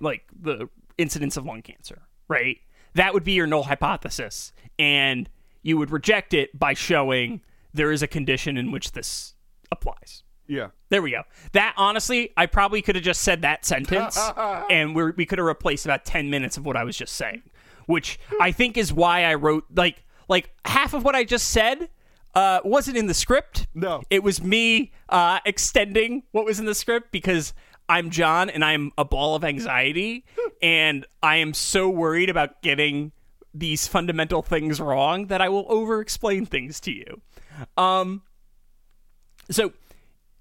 like the incidence of lung cancer, right? That would be your null hypothesis, and you would reject it by showing there is a condition in which this applies. Yeah. There we go. That honestly, I probably could have just said that sentence, and we're, we could have replaced about ten minutes of what I was just saying, which I think is why I wrote like like half of what I just said uh, wasn't in the script. No. it was me uh, extending what was in the script because I'm John and I'm a ball of anxiety, and I am so worried about getting these fundamental things wrong that I will over explain things to you. Um, so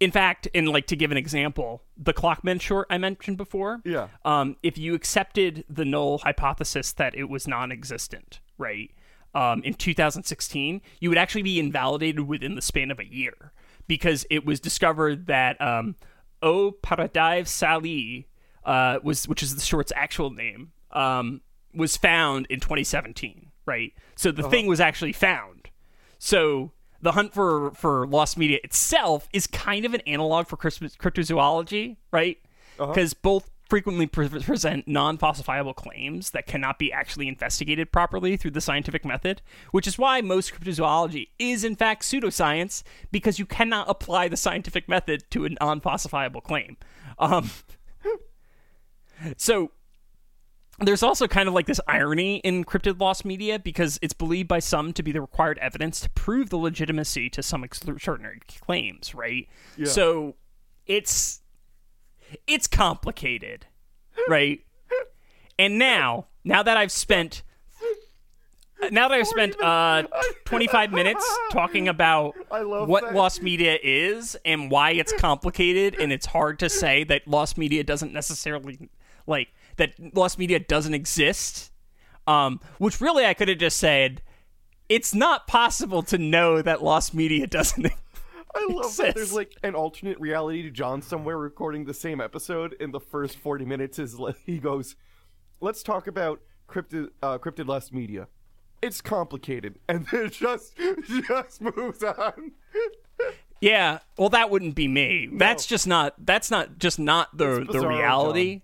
in fact, and like to give an example, the Clockman short I mentioned before. Yeah. Um, if you accepted the null hypothesis that it was non-existent, right? Um, in 2016, you would actually be invalidated within the span of a year because it was discovered that um, O parádivé Sally uh, was, which is the short's actual name, um, was found in 2017, right? So the thing was actually found. So the hunt for for lost media itself is kind of an analog for crypt- cryptozoology, right? Because both frequently pre- present non-falsifiable claims that cannot be actually investigated properly through the scientific method, which is why most cryptozoology is in fact pseudoscience because you cannot apply the scientific method to a non-falsifiable claim. Um, so there's also kind of like this irony in cryptid lost media because it's believed by some to be the required evidence to prove the legitimacy to some extraordinary claims, right? Yeah. So it's it's complicated, right? And now, now that I've spent now that I've spent uh 25 minutes talking about what that. lost media is and why it's complicated and it's hard to say that lost media doesn't necessarily like that lost media doesn't exist um which really I could have just said it's not possible to know that lost media doesn't I love that there's like an alternate reality to John somewhere recording the same episode. In the first 40 minutes, is he goes, "Let's talk about cryptid uh, cryptid lost media. It's complicated," and then it just just moves on. Yeah, well, that wouldn't be me. That's just not. That's not just not the the reality.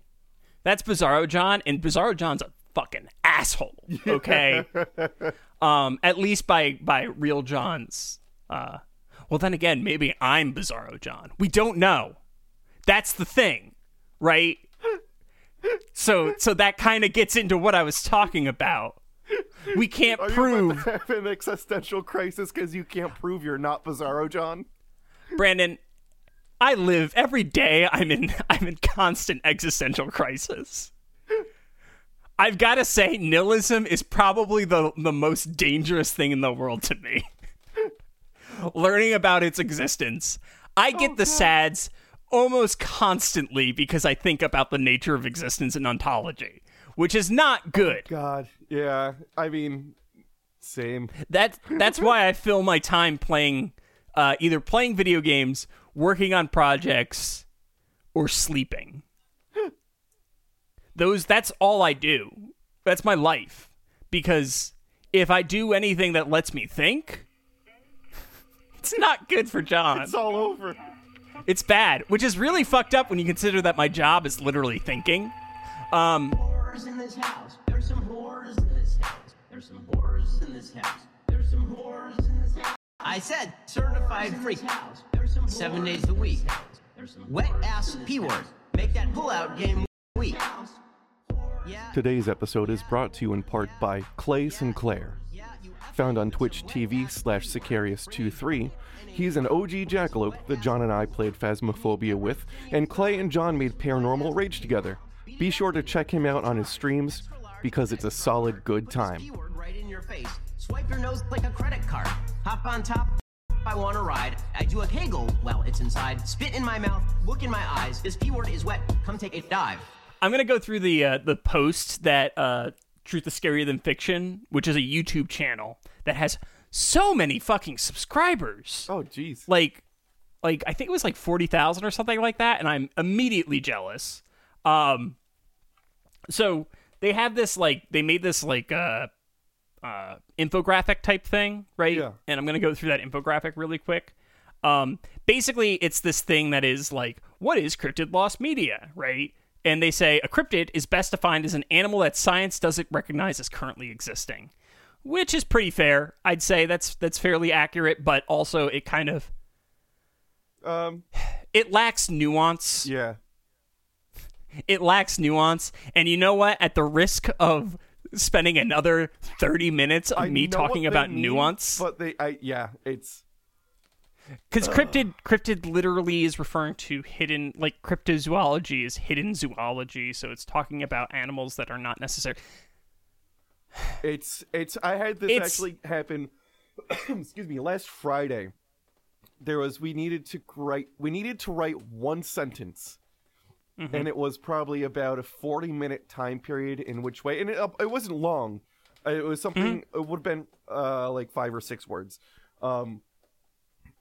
That's Bizarro John, and Bizarro John's a fucking asshole. Okay, um, at least by by real John's. Uh, well, then again, maybe I'm Bizarro John. We don't know. That's the thing, right? So so that kind of gets into what I was talking about. We can't Are you prove. to have an existential crisis because you can't prove you're not Bizarro John? Brandon, I live every day. I'm in I'm in constant existential crisis. I've got to say, nihilism is probably the the most dangerous thing in the world to me. Learning about its existence, I get the sads almost constantly because I think about the nature of existence and ontology, which is not good. God, yeah. I mean, same. That that's why I fill my time playing uh, either playing video games, working on projects, or sleeping. Those that's all I do. That's my life. Because if I do anything that lets me think, it's not good for John. It's all over. It's bad, which is really fucked up when you consider that my job is literally thinking. Um, Whores in this house. There's some whores in this house. There's some whores in this house. There's some whores in this house. I said certified freak. Seven days a week. Wet ass p word. Make that pullout game weak. Yeah. Today's episode is brought to you in part by Clay Sinclair. Found on Twitch TV slash Sicarius23, he's an OG jackalope that John and I played Phasmophobia with, and Clay and John made Paranormal Rage together. Be sure to check him out on his streams because it's a solid good time. P-word right in your face. Swipe your nose like a credit card. Hop on top. I want to ride. I do a kegel while it's inside. Spit in my mouth. Look in my eyes. This P word is wet. Come take a dive. I'm gonna go through the uh, the post that uh, Truth is Scarier Than Fiction, which is a YouTube channel that has so many fucking subscribers. Oh, jeez. Like, like I think it was like forty thousand or something like that, and I'm immediately jealous. Um, so they have this like they made this like uh, uh infographic type thing, right? Yeah. And I'm gonna go through that infographic really quick. Um, basically, it's this thing that is like, what is cryptid lost media, right? And they say a cryptid is best defined as an animal that science doesn't recognize as currently existing, which is pretty fair. I'd say that's that's fairly accurate, but also it kind of Um, it lacks nuance. yeah. It lacks nuance, and you know what? At the risk of spending another thirty minutes of I me talking about mean, nuance, But they, I, yeah, it's. because uh. cryptid cryptid literally is referring to hidden like cryptozoology is hidden zoology so it's talking about animals that are not necessary It's it's I had this It's- actually happen excuse me last Friday. there was we needed to write we needed to write one sentence and it was probably about a 40 minute time period in which way and it, uh, it wasn't long. Uh, it was something it would have been uh, like five or six words. Um,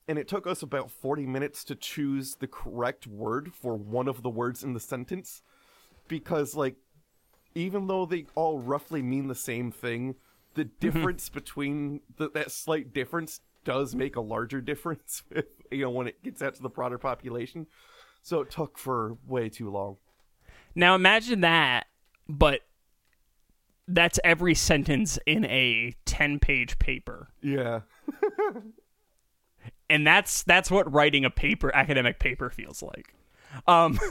and it took us about 40 minutes to choose the correct word for one of the words in the sentence because like even though they all roughly mean the same thing the difference between the, that slight difference does make a larger difference if, you know when it gets out to the broader population so it took for way too long Now imagine that, but that's every sentence in a 10-page paper. yeah And that's that's what writing a paper academic paper feels like. Um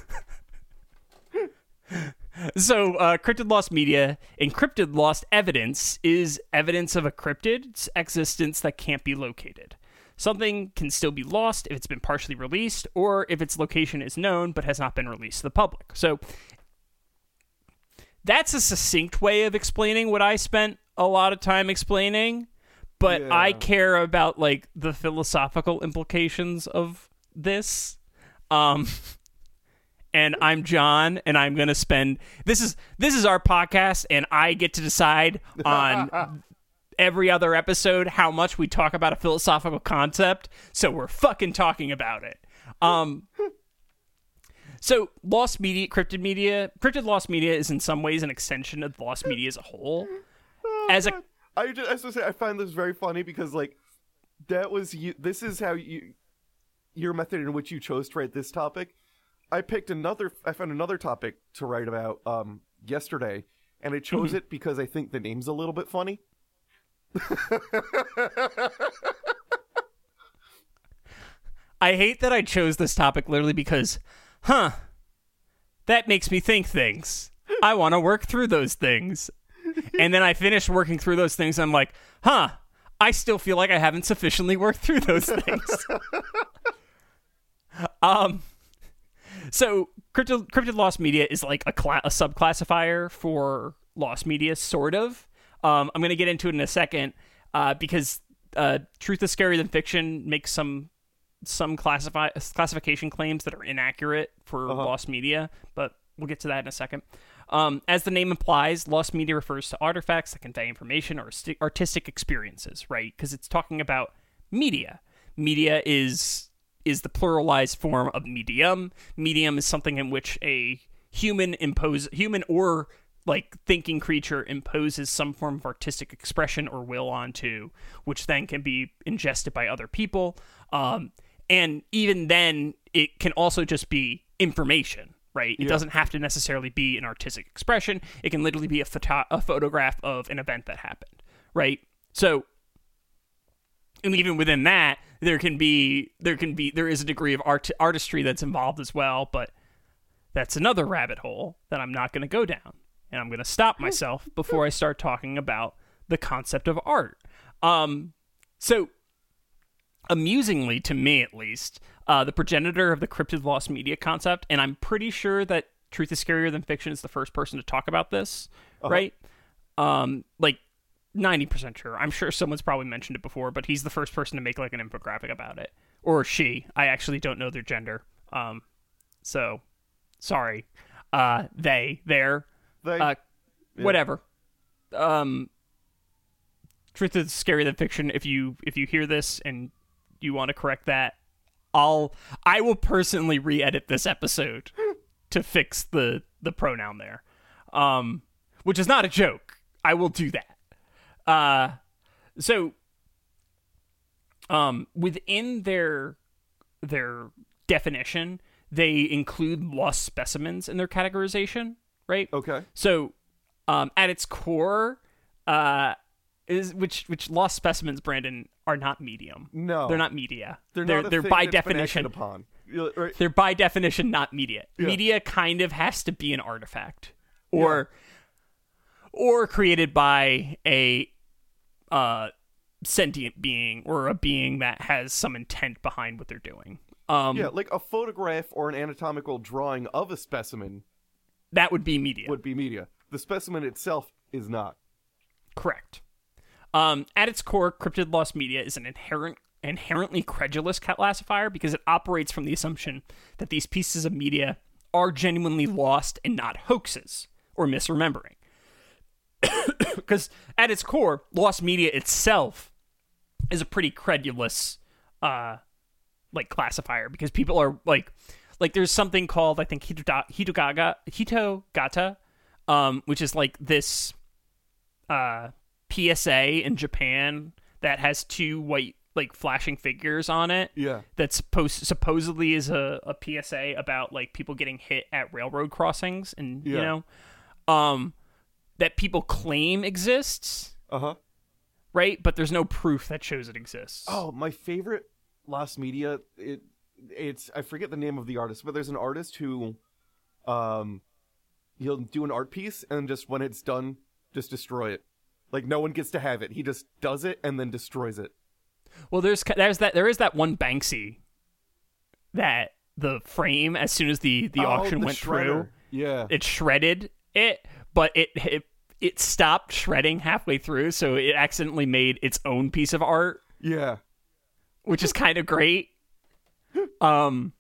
So, uh, cryptid lost media, encrypted lost evidence is evidence of a cryptid's existence that can't be located. Something can still be lost if it's been partially released or if its location is known but has not been released to the public. So, that's a succinct way of explaining what I spent a lot of time explaining, but I care about like the philosophical implications of this. Um and I'm John and I'm going to spend this is this is our podcast and I get to decide on every other episode how much we talk about a philosophical concept, so we're fucking talking about it. Um so lost media, cryptid media, cryptid lost media is in some ways an extension of lost media as a whole. As a I just, I was say I find this very funny because like that was you. This is how you your method in which you chose to write this topic. I picked another. I found another topic to write about um yesterday, and I chose it because I think the name's a little bit funny. I hate that I chose this topic literally because, huh, that makes me think things. I want to work through those things. And then I finish working through those things. And I'm like, huh, I still feel like I haven't sufficiently worked through those things. um, so cryptid, cryptid lost media is like a, cla- a subclassifier for lost media, sort of. Um, I'm going to get into it in a second uh, because uh, truth is scarier than fiction makes some some classify classification claims that are inaccurate for lost media, but we'll get to that in a second. Um, as the name implies, lost media refers to artifacts that convey information or sti- artistic experiences, right? Because it's talking about media. Media is is the pluralized form of medium. Medium is something in which a human impose human or like thinking creature imposes some form of artistic expression or will onto, which then can be ingested by other people. Um, and even then, it can also just be information, right? It doesn't have to necessarily be an artistic expression. It can literally be a, photo- a photograph of an event that happened, right? So and even within that there can be there can be there is a degree of art artistry that's involved as well but that's another rabbit hole that i'm not going to go down and i'm going to stop myself before i start talking about the concept of art um so amusingly to me at least uh, the progenitor of the cryptid lost media concept and i'm pretty sure that truth is scarier than fiction is the first person to talk about this right um like 90% sure. I'm sure someone's probably mentioned it before, but he's the first person to make like an infographic about it. Or she. I actually don't know their gender. Um so sorry. Uh they, there. They, Uh whatever. Um Truth is scarier than fiction. If you if you hear this and you want to correct that, I'll I will personally re-edit this episode to fix the the pronoun there. Um which is not a joke. I will do that. Uh, so, um, within their their definition, they include lost specimens in their categorization, right? okay. So, um, at its core, uh, is which which lost specimens, Brandon, are not medium. No. they're not media. They're, they're not they're by that's been acted definition upon. Yeah, right. they're by definition not media. Yeah. Media kind of has to be an artifact or or created by a uh sentient being or a being that has some intent behind what they're doing. Um Yeah, like a photograph or an anatomical drawing of a specimen that would be media. would be media. The specimen itself is not. Correct. Um, at its core, cryptid lost media is an inherent inherently credulous classifier because it operates from the assumption that these pieces of media are genuinely lost and not hoaxes or misremembering. Because at its core, lost media itself is a pretty credulous uh like classifier because people are like like there's something called I think Hitogaga Hitogata um which is like this uh PSA in Japan that has two white like flashing figures on it Yeah. that supposed supposedly is a, a PSA about like people getting hit at railroad crossings and you know um that people claim exists Uh huh. right but there's no proof that shows it exists Oh, my favorite lost media. It it's I forget the name of the artist, but there's an artist who, um, he'll do an art piece and just when it's done, just destroy it. Like no one gets to have it. He just does it and then destroys it. Well, there's there's that there is that one Banksy that the frame as soon as the the Oh, auction the went shredder. through, Yeah. it shredded it, but it, it it stopped shredding halfway through, so it accidentally made its own piece of art, yeah. which is kind of great. Um.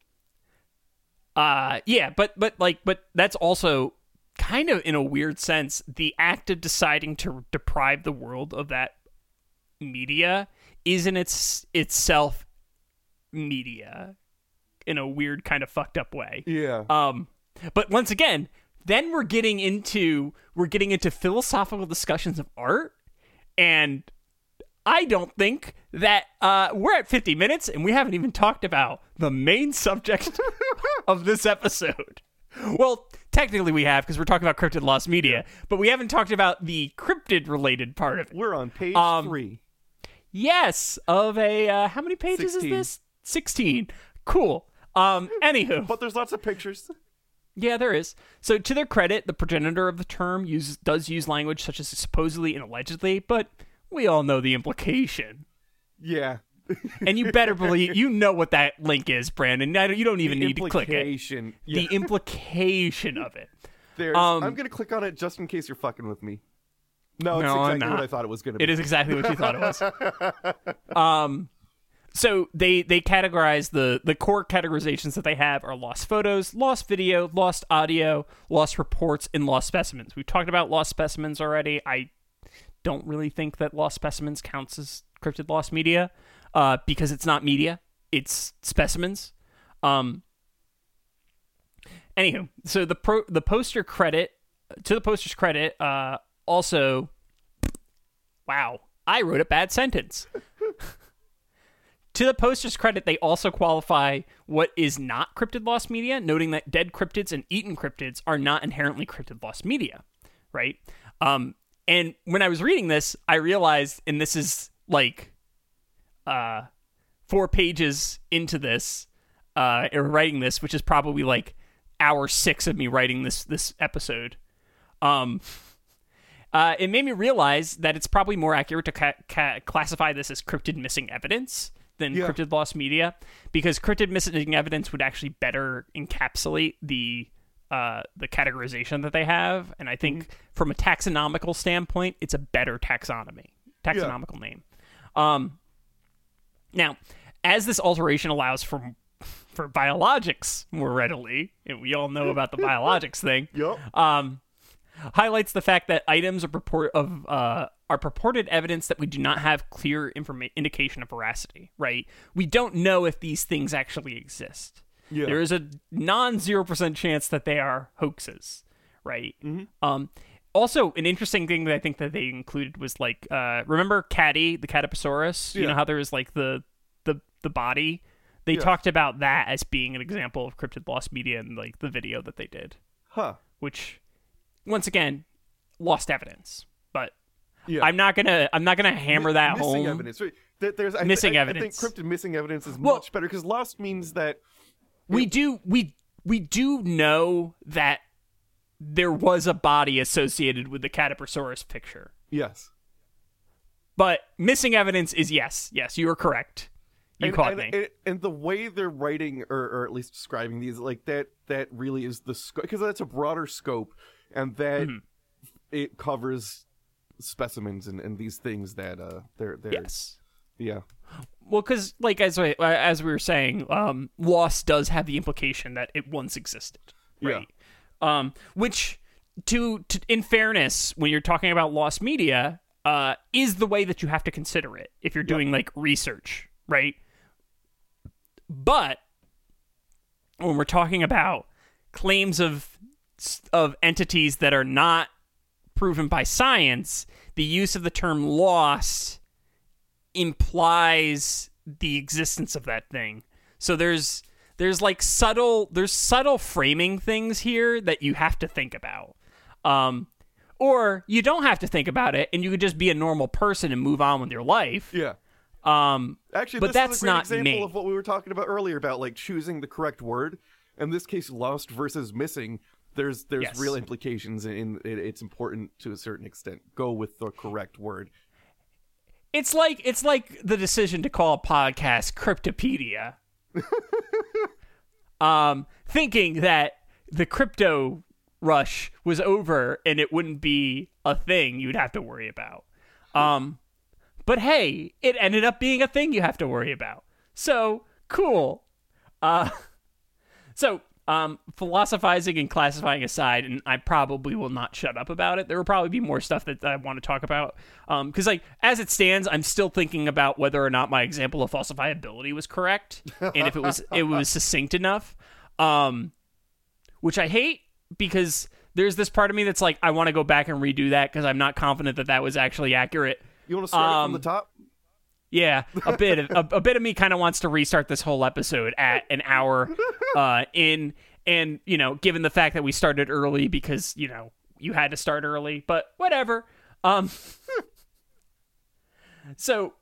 Uh yeah, but but like but that's also kind of in a weird sense the act of deciding to deprive the world of that media is in its itself media in a weird kind of fucked up way. Yeah. Um, but once again, then we're getting into we're getting into philosophical discussions of art, and I don't think that uh, we're at 50 minutes and we haven't even talked about the main subject of this episode. Well, technically we have because we're talking about cryptid lost media, but we haven't talked about the cryptid related part of it. We're on page Um, three. Yes, of a uh, how many pages 16. is this? 16. Cool. Um, anywho, But there's lots of pictures. yeah, there is. So, to their credit, the progenitor of the term uses does use language such as supposedly and allegedly, but we all know the implication. Yeah. And you better believe you know what that link is, Brandon. You don't even The need to click it. Yeah. The implication of it. There's, um, I'm gonna click on it just in case you're fucking with me. No, it's No, exactly what. I thought it was gonna be. It is exactly what you thought it was. Um, so they they categorize the the core categorizations that they have are lost photos, lost video, lost audio, lost reports, and lost specimens. We've talked about lost specimens already. I don't really think that lost specimens counts as cryptid lost media uh, because it's not media; it's specimens. Um, anywho, so the pro the poster credit to the poster's credit uh, also Wow, I wrote a bad sentence. to the poster's credit, they also qualify what is not cryptid lost media, noting that dead cryptids and eaten cryptids are not inherently cryptid lost media, right? Um, and when I was reading this, I realized, and this is like uh, four pages into this, uh, or writing this, which is probably like hour six of me writing this this episode. Um, uh, it made me realize that it's probably more accurate to ca- ca- classify this as cryptid missing evidence than Yeah. cryptid lost media, because cryptid missing evidence would actually better encapsulate the uh, the categorization that they have, and I think from a taxonomical standpoint, it's a better taxonomy taxonomical name. Um, now, as this alteration allows for for biologics more readily, and we all know about the biologics thing Yup. um, highlights the fact that items are purport of uh, are purported evidence that we do not have clear informa- indication of veracity. Right? We don't know if these things actually exist. Yeah. There is a non zero percent chance that they are hoaxes. Right? Um, also, an interesting thing that I think that they included was like, uh, remember Caddy, the Cadborosaurus? You know how there was like the the the body. They Yeah. talked about that as being an example of cryptid lost media in like the video that they did Huh. which once again lost evidence but Yeah. i'm not gonna i'm not gonna hammer that missing home evidence. Right. There's I, Missing I, evidence. I think cryptid missing evidence is Well- much better because lost means that we do we we do know that there was a body associated with the Cadborosaurus picture. Yes. but missing evidence is yes. Yes you are correct. You and, caught and, me. And, and the way they're writing, or, or at least describing these, like that, that really is the scope because that's a broader scope, and that Mm-hmm. it covers specimens and, and these things that uh they're they're yes. Yeah Well, because like as I, as we were saying, um, loss does have the implication that it once existed, right? Um, which, to, to in fairness, when you're talking about lost media, uh, is the way that you have to consider it if you're doing like research, right? But when we're talking about claims of of entities that are not proven by science, the use of the term lost implies the existence of that thing. So there's there's like subtle there's subtle framing things here that you have to think about. Um or you don't have to think about it and you could just be a normal person and move on with your life. Yeah. Um Actually, but this that's is a great not example me. of what we were talking about earlier about like choosing the correct word. In this case, lost versus missing. There's there's Yes. real implications, and it's important to a certain extent. Go with the correct word. It's like it's like the decision to call a podcast Cryptopedia. um, thinking that the crypto rush was over and it wouldn't be a thing you'd have to worry about. Um, but hey, it ended up being a thing you have to worry about. So cool. Uh, so um, philosophizing and classifying aside, and I probably will not shut up about it. There will probably be more stuff that I want to talk about. Because, like, as it stands, I'm still thinking about whether or not my example of falsifiability was correct, and if it was it was succinct enough. Um, which I hate because there's this part of me that's like, I want to go back and redo that because I'm not confident that that was actually accurate. You want to start Um, from the top? Yeah, a bit of a, a bit of me kind of wants to restart this whole episode at an hour uh, in, and you know, given the fact that we started early because you know you had to start early, but whatever. Um, so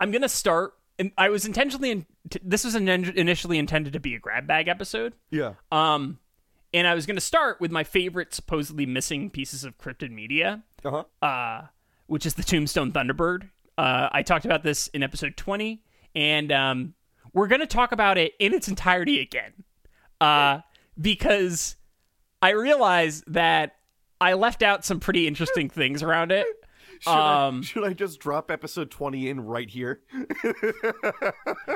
I'm gonna start. And I was intentionally in, this was an, initially intended to be a grab bag episode. Yeah. Um, and I was going to start with my favorite supposedly missing pieces of cryptid media, Uh huh. uh, which is the Tombstone Thunderbird. Uh, I talked about this in episode 20, and um, we're going to talk about it in its entirety again uh, because I realize that I left out some pretty interesting things around it. Should, I, Um, should I just drop episode twenty in right here?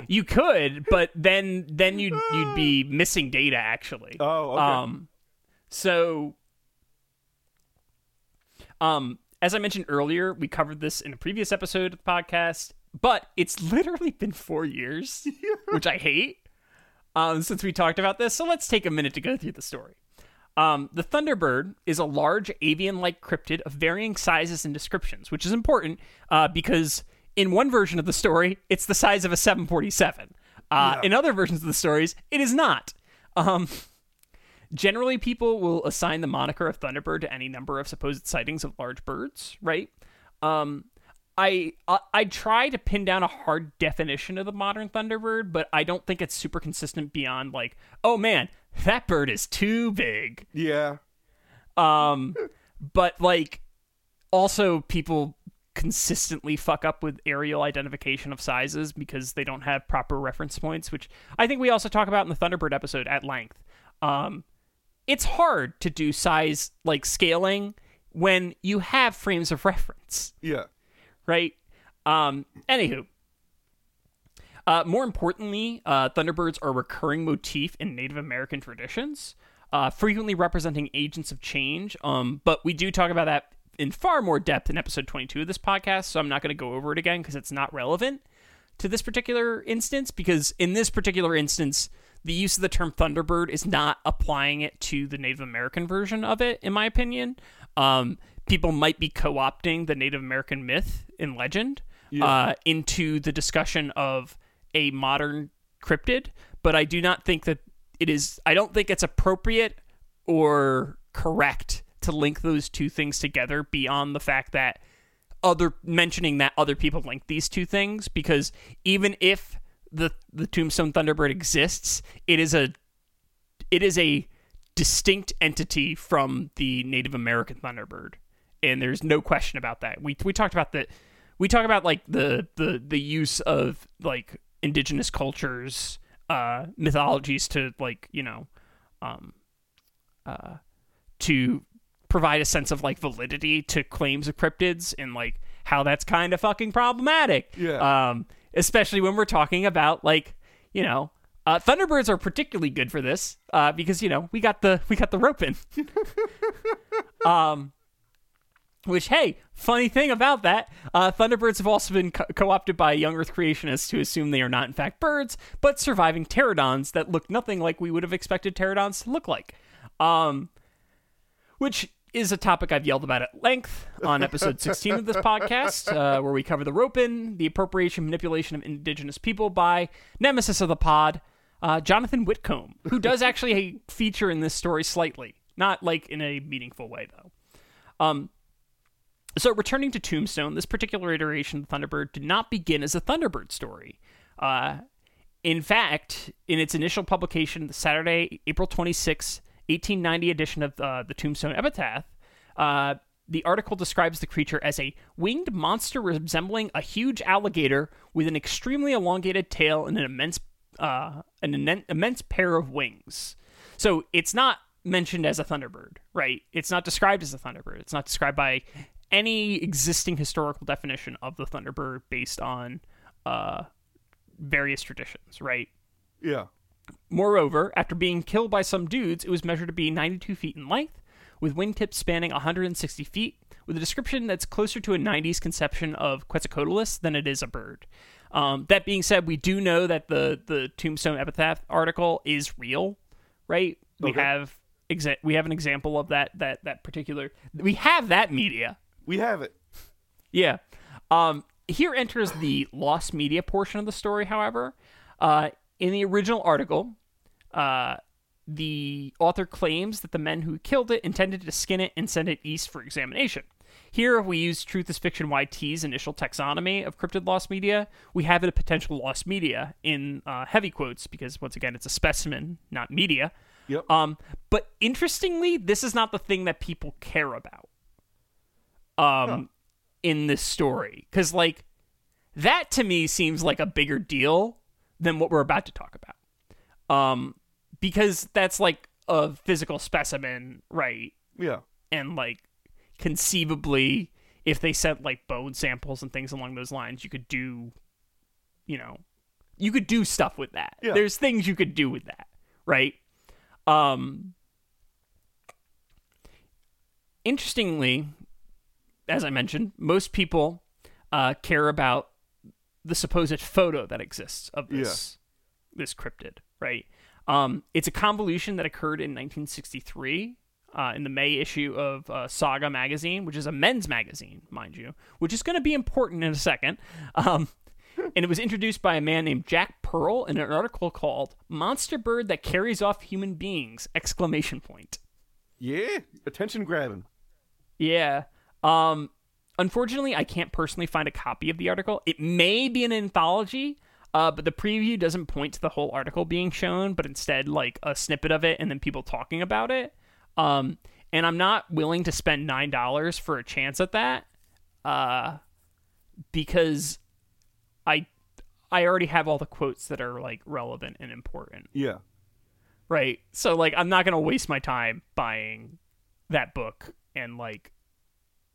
You could, but then then you'd you'd be missing data actually. Oh, okay. Um, so, um, as I mentioned earlier, we covered this in a previous episode of the podcast, but it's literally been four years, which I hate. Um, since we talked about this, so let's take a minute to go through the story. Um, the Thunderbird is a large avian-like cryptid of varying sizes and descriptions, which is important uh, because in one version of the story, it's the size of a 747. Uh, In other versions of the stories, it is not. Um, generally, people will assign the moniker of Thunderbird to any number of supposed sightings of large birds, right? Um, I, I I try to pin down a hard definition of the modern Thunderbird, but I don't think it's super consistent beyond like, oh man, that bird is too big. yeah. Um, but like, also people consistently fuck up with aerial identification of sizes because they don't have proper reference points, which I think we also talk about in the Thunderbird episode at length. Um, it's hard to do size like scaling when you have frames of reference Yeah. right? Um, anywho, uh, more importantly, uh, Thunderbirds are a recurring motif in Native American traditions, uh, frequently representing agents of change. Um, but we do talk about that in far more depth in episode 22 of this podcast, so I'm not going to go over it again because it's not relevant to this particular instance. Because in this particular instance, the use of the term Thunderbird is not applying it to the Native American version of it, in my opinion. Um, people might be co opting the Native American myth and legend uh, into the discussion of a modern cryptid, but I do not think that it is, I don't think it's appropriate or correct to link those two things together beyond the fact that other mentioning that other people link these two things because even if the the Tombstone Thunderbird exists, it is a it is a distinct entity from the Native American Thunderbird, and there's no question about that. We we talked about the we talk about like the the the use of like indigenous cultures, uh, mythologies to like you know, um, uh, to provide a sense of like validity to claims of cryptids and like how that's kind of fucking problematic. Yeah. Um, especially when we're talking about like, you know, uh, Thunderbirds are particularly good for this uh, because you know we got the we got the rope in. um, which hey, funny thing about that, uh, Thunderbirds have also been co- co-opted by young Earth creationists who assume they are not in fact birds, but surviving pterodons that look nothing like we would have expected pterodons to look like. Um, which is a topic I've yelled about at length on episode 16 of this podcast, uh, where we cover the rope-in, the appropriation, manipulation of indigenous people by nemesis of the pod, uh, Jonathan Whitcomb, who does actually feature in this story slightly, not like in a meaningful way though. Um, so, returning to Tombstone, this particular iteration of Thunderbird did not begin as a Thunderbird story. Uh, in fact, in its initial publication, Saturday, April 26, 1890 edition of uh, the Tombstone Epitaph, uh, the article describes the creature as a winged monster resembling a huge alligator with an extremely elongated tail and an immense, uh, an immen- immense pair of wings. So it's not mentioned as a thunderbird, right? It's not described as a thunderbird. It's not described by any existing historical definition of the thunderbird based on uh, various traditions, right? Yeah. Moreover, after being killed by some dudes, it was measured to be 92 feet in length, with wingtips spanning 160 feet, with a description that's closer to a 90s conception of Quetzalcoatlus than it is a bird. Um, that being said, we do know that the the Tombstone Epitaph article is real, right? We have exa- we have an example of that that that particular. We have that media. We have it. Yeah. Um, here enters the lost media portion of the story, however. Uh, in the original article, uh, the author claims that the men who killed it intended to skin it and send it east for examination. Here, if we use Truth is Fiction YT's initial taxonomy of cryptid lost media, we have it a potential lost media in uh, heavy quotes because, once again, it's a specimen, not media. Yep. Um, but interestingly, this is not the thing that people care about um, in this story. Because, like, that to me seems like a bigger deal than what we're about to talk about. Um, because that's like a physical specimen, right? Yeah. And, like, conceivably, if they sent, like, bone samples and things along those lines, you could do, you know, you could do stuff with that. Yeah. There's things you could do with that, right? Um, interestingly, as I mentioned, most people uh, care about the supposed photo that exists of this this cryptid, right? Um, it's a convolution that occurred in 1963 uh, in the May issue of uh, Saga magazine, which is a men's magazine, mind you, which is going to be important in a second. Um, and it was introduced by a man named Jack Pearl in an article called "Monster Bird That Carries Off Human Beings!" Exclamation point. Yeah. Attention grabbing. Yeah. Um unfortunately I can't personally find a copy of the article. It may be an anthology, uh, but the preview doesn't point to the whole article being shown, but instead like a snippet of it and then people talking about it. Um and I'm not willing to spend nine dollars for a chance at that. Uh because I I already have all the quotes that are like relevant and important Yeah. right? So like I'm not gonna waste my time buying that book and like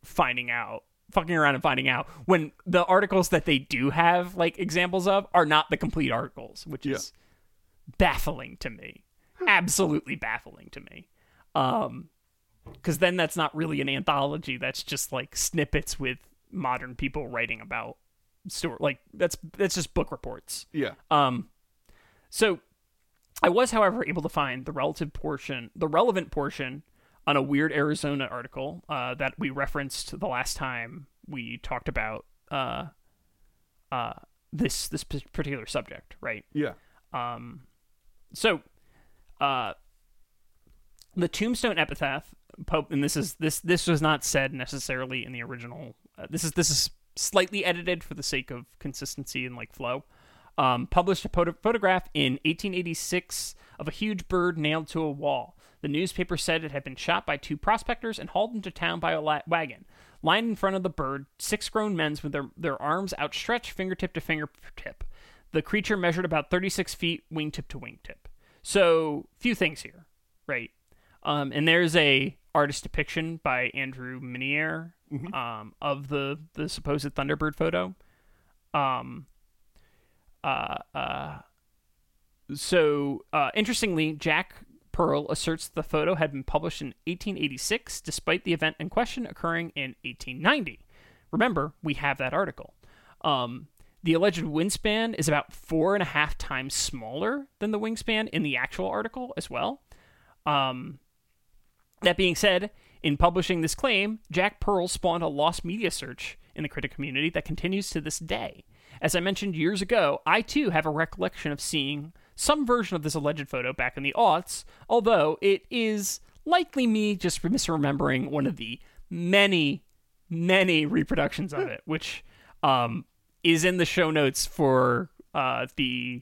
finding out fucking around and finding out when the articles that they do have like examples of are not the complete articles, which Yeah. is baffling to me. Absolutely baffling to me. Um because then that's not really an anthology. That's just like snippets with modern people writing about story. Like that's that's just book reports. Yeah. Um, so I was, however, able to find the relative portion, the relevant portion, on a weird Arizona article uh, that we referenced the last time we talked about uh, uh, this this particular subject, right? Yeah. Um, so, uh, the Tombstone epitaph, Pope, and this is this this was not said necessarily in the original. Uh, this is this is slightly edited for the sake of consistency and like flow. Um, published a photo- photograph in 1886 of a huge bird nailed to a wall. The newspaper said it had been shot by two prospectors and hauled into town by a la- wagon. Lined in front of the bird, six grown men with their, their arms outstretched fingertip to fingertip. The creature measured about 36 feet, wingtip to wingtip. So, few things here, right? Um, and there's a artist depiction by Andrew Minier um, of the the supposed Thunderbird photo. Um, uh, uh, so uh, interestingly, Jack Pearl asserts that the photo had been published in 1886, despite the event in question occurring in 1890. Remember, we have that article. Um, the alleged wingspan is about four and a half times smaller than the wingspan in the actual article as well. Um, that being said, in publishing this claim, Jack Pearl spawned a lost media search in the cryptid community that continues to this day. As I mentioned years ago, I too have a recollection of seeing some version of this alleged photo back in the aughts, although it is likely me just misremembering one of the many, many reproductions of it, which um, is in the show notes for uh, the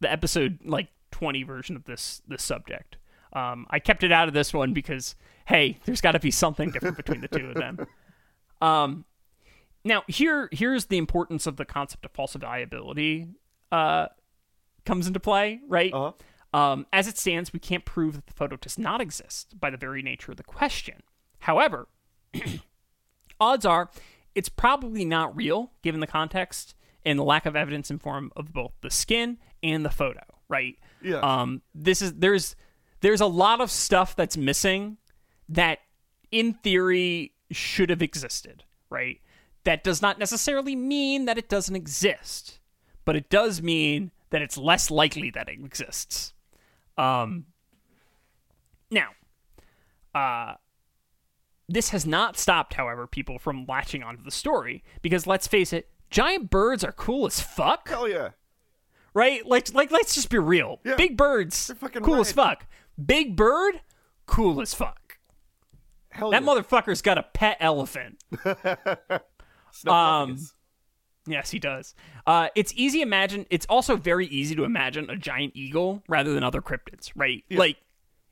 the episode like 20 version of this this subject. Um, I kept it out of this one because hey, there's got to be something different between the two of them. Um, now here here's the importance of the concept of falsifiability uh, comes into play, right? Uh-huh. Um, as it stands, we can't prove that the photo does not exist by the very nature of the question. However, odds are it's probably not real given the context and the lack of evidence in form of both the skin and the photo, right? Yeah. Um, this is there's there's a lot of stuff that's missing that in theory should have existed, right? That does not necessarily mean that it doesn't exist, but it does mean that it's less likely that it exists. Um, now, uh, this has not stopped, however, people from latching onto the story because let's face it, giant birds are cool as fuck, Hell yeah. right? Like, like let's just be real. Yeah. Big birds, cool as fuck. Big bird, cool as fuck. Hell That yeah. motherfucker's got a pet elephant. Um. Yes, he does. Uh, it's easy imagine. It's also very easy to imagine a giant eagle rather than other cryptids, right? Like,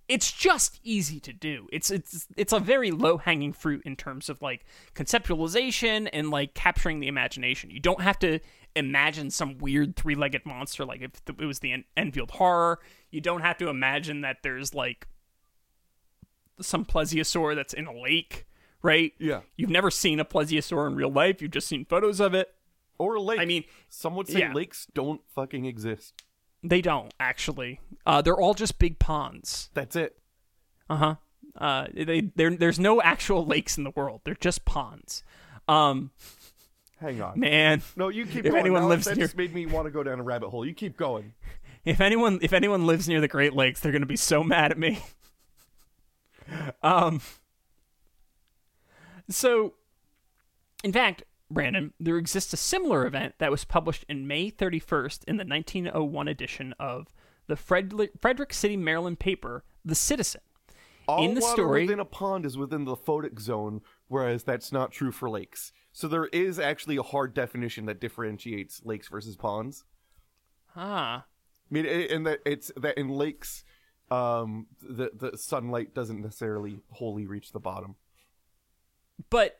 it's just easy to do. It's it's it's a very low hanging fruit in terms of like conceptualization and like capturing the imagination. You don't have to imagine some weird three legged monster like if it was the En- Enfield horror. You don't have to imagine that there's like some plesiosaur that's in a lake, right? Yeah. You've never seen a plesiosaur in real life. You've just seen photos of it. Or a lake. I mean, some would say yeah. lakes don't fucking exist. They don't actually. Uh, they're all just big ponds. That's it. Uh-huh. Uh They there there's no actual lakes in the world. They're just ponds. Um, Hang on. man. No, you keep If going. anyone Now lives that near- just made me want to go down a rabbit hole. You keep going. If anyone if anyone lives near the Great Lakes, they're gonna be so mad at me. um. So, in fact, Brandon, there exists a similar event that was published in May 31st in the 1901 edition of the Fred- Frederick City, Maryland paper, The Citizen. All in the water story, within a pond is within the photic zone, whereas that's not true for lakes. So there is actually a hard definition that differentiates lakes versus ponds. ah, I mean, and that it's that in lakes, um, the the sunlight doesn't necessarily wholly reach the bottom. but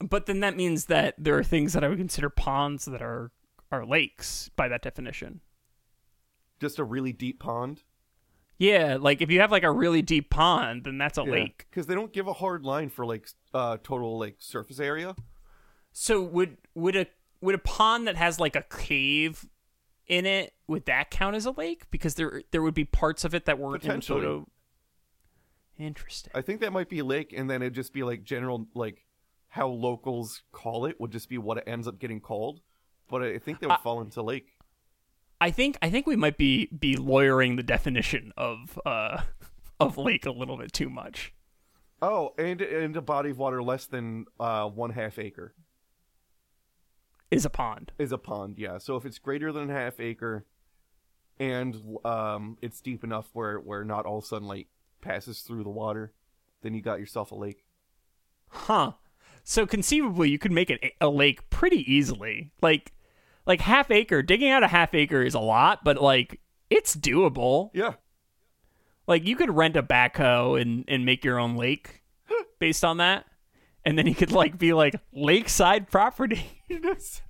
but then that means that there are things that I would consider ponds that are are lakes by that definition. Just a really deep pond. Yeah, like if you have like a really deep pond, then that's a lake. because they don't give a hard line for like uh total like surface area. So would would a would a pond that has like a cave in it would that count as a lake? Because there there would be parts of it that weren't in the photic. Interesting. I think that might be a lake, and then it'd just be like general like how locals call it would just be what it ends up getting called. But I think they would Uh, fall into lake. I think I think we might be be lawyering the definition of uh of lake a little bit too much. Oh, and and a body of water less than uh one half acre Is a pond. is a pond. Yeah. So if it's greater than a half acre, and um it's deep enough where where not all sunlight passes through the water, then you got yourself a lake. Huh. So conceivably, you could make it a lake pretty easily. Like, like half acre. Digging out a half acre is a lot, but like it's doable. Yeah. Like you could rent a backhoe and and make your own lake based on that, and then you could like be like lakeside property. just,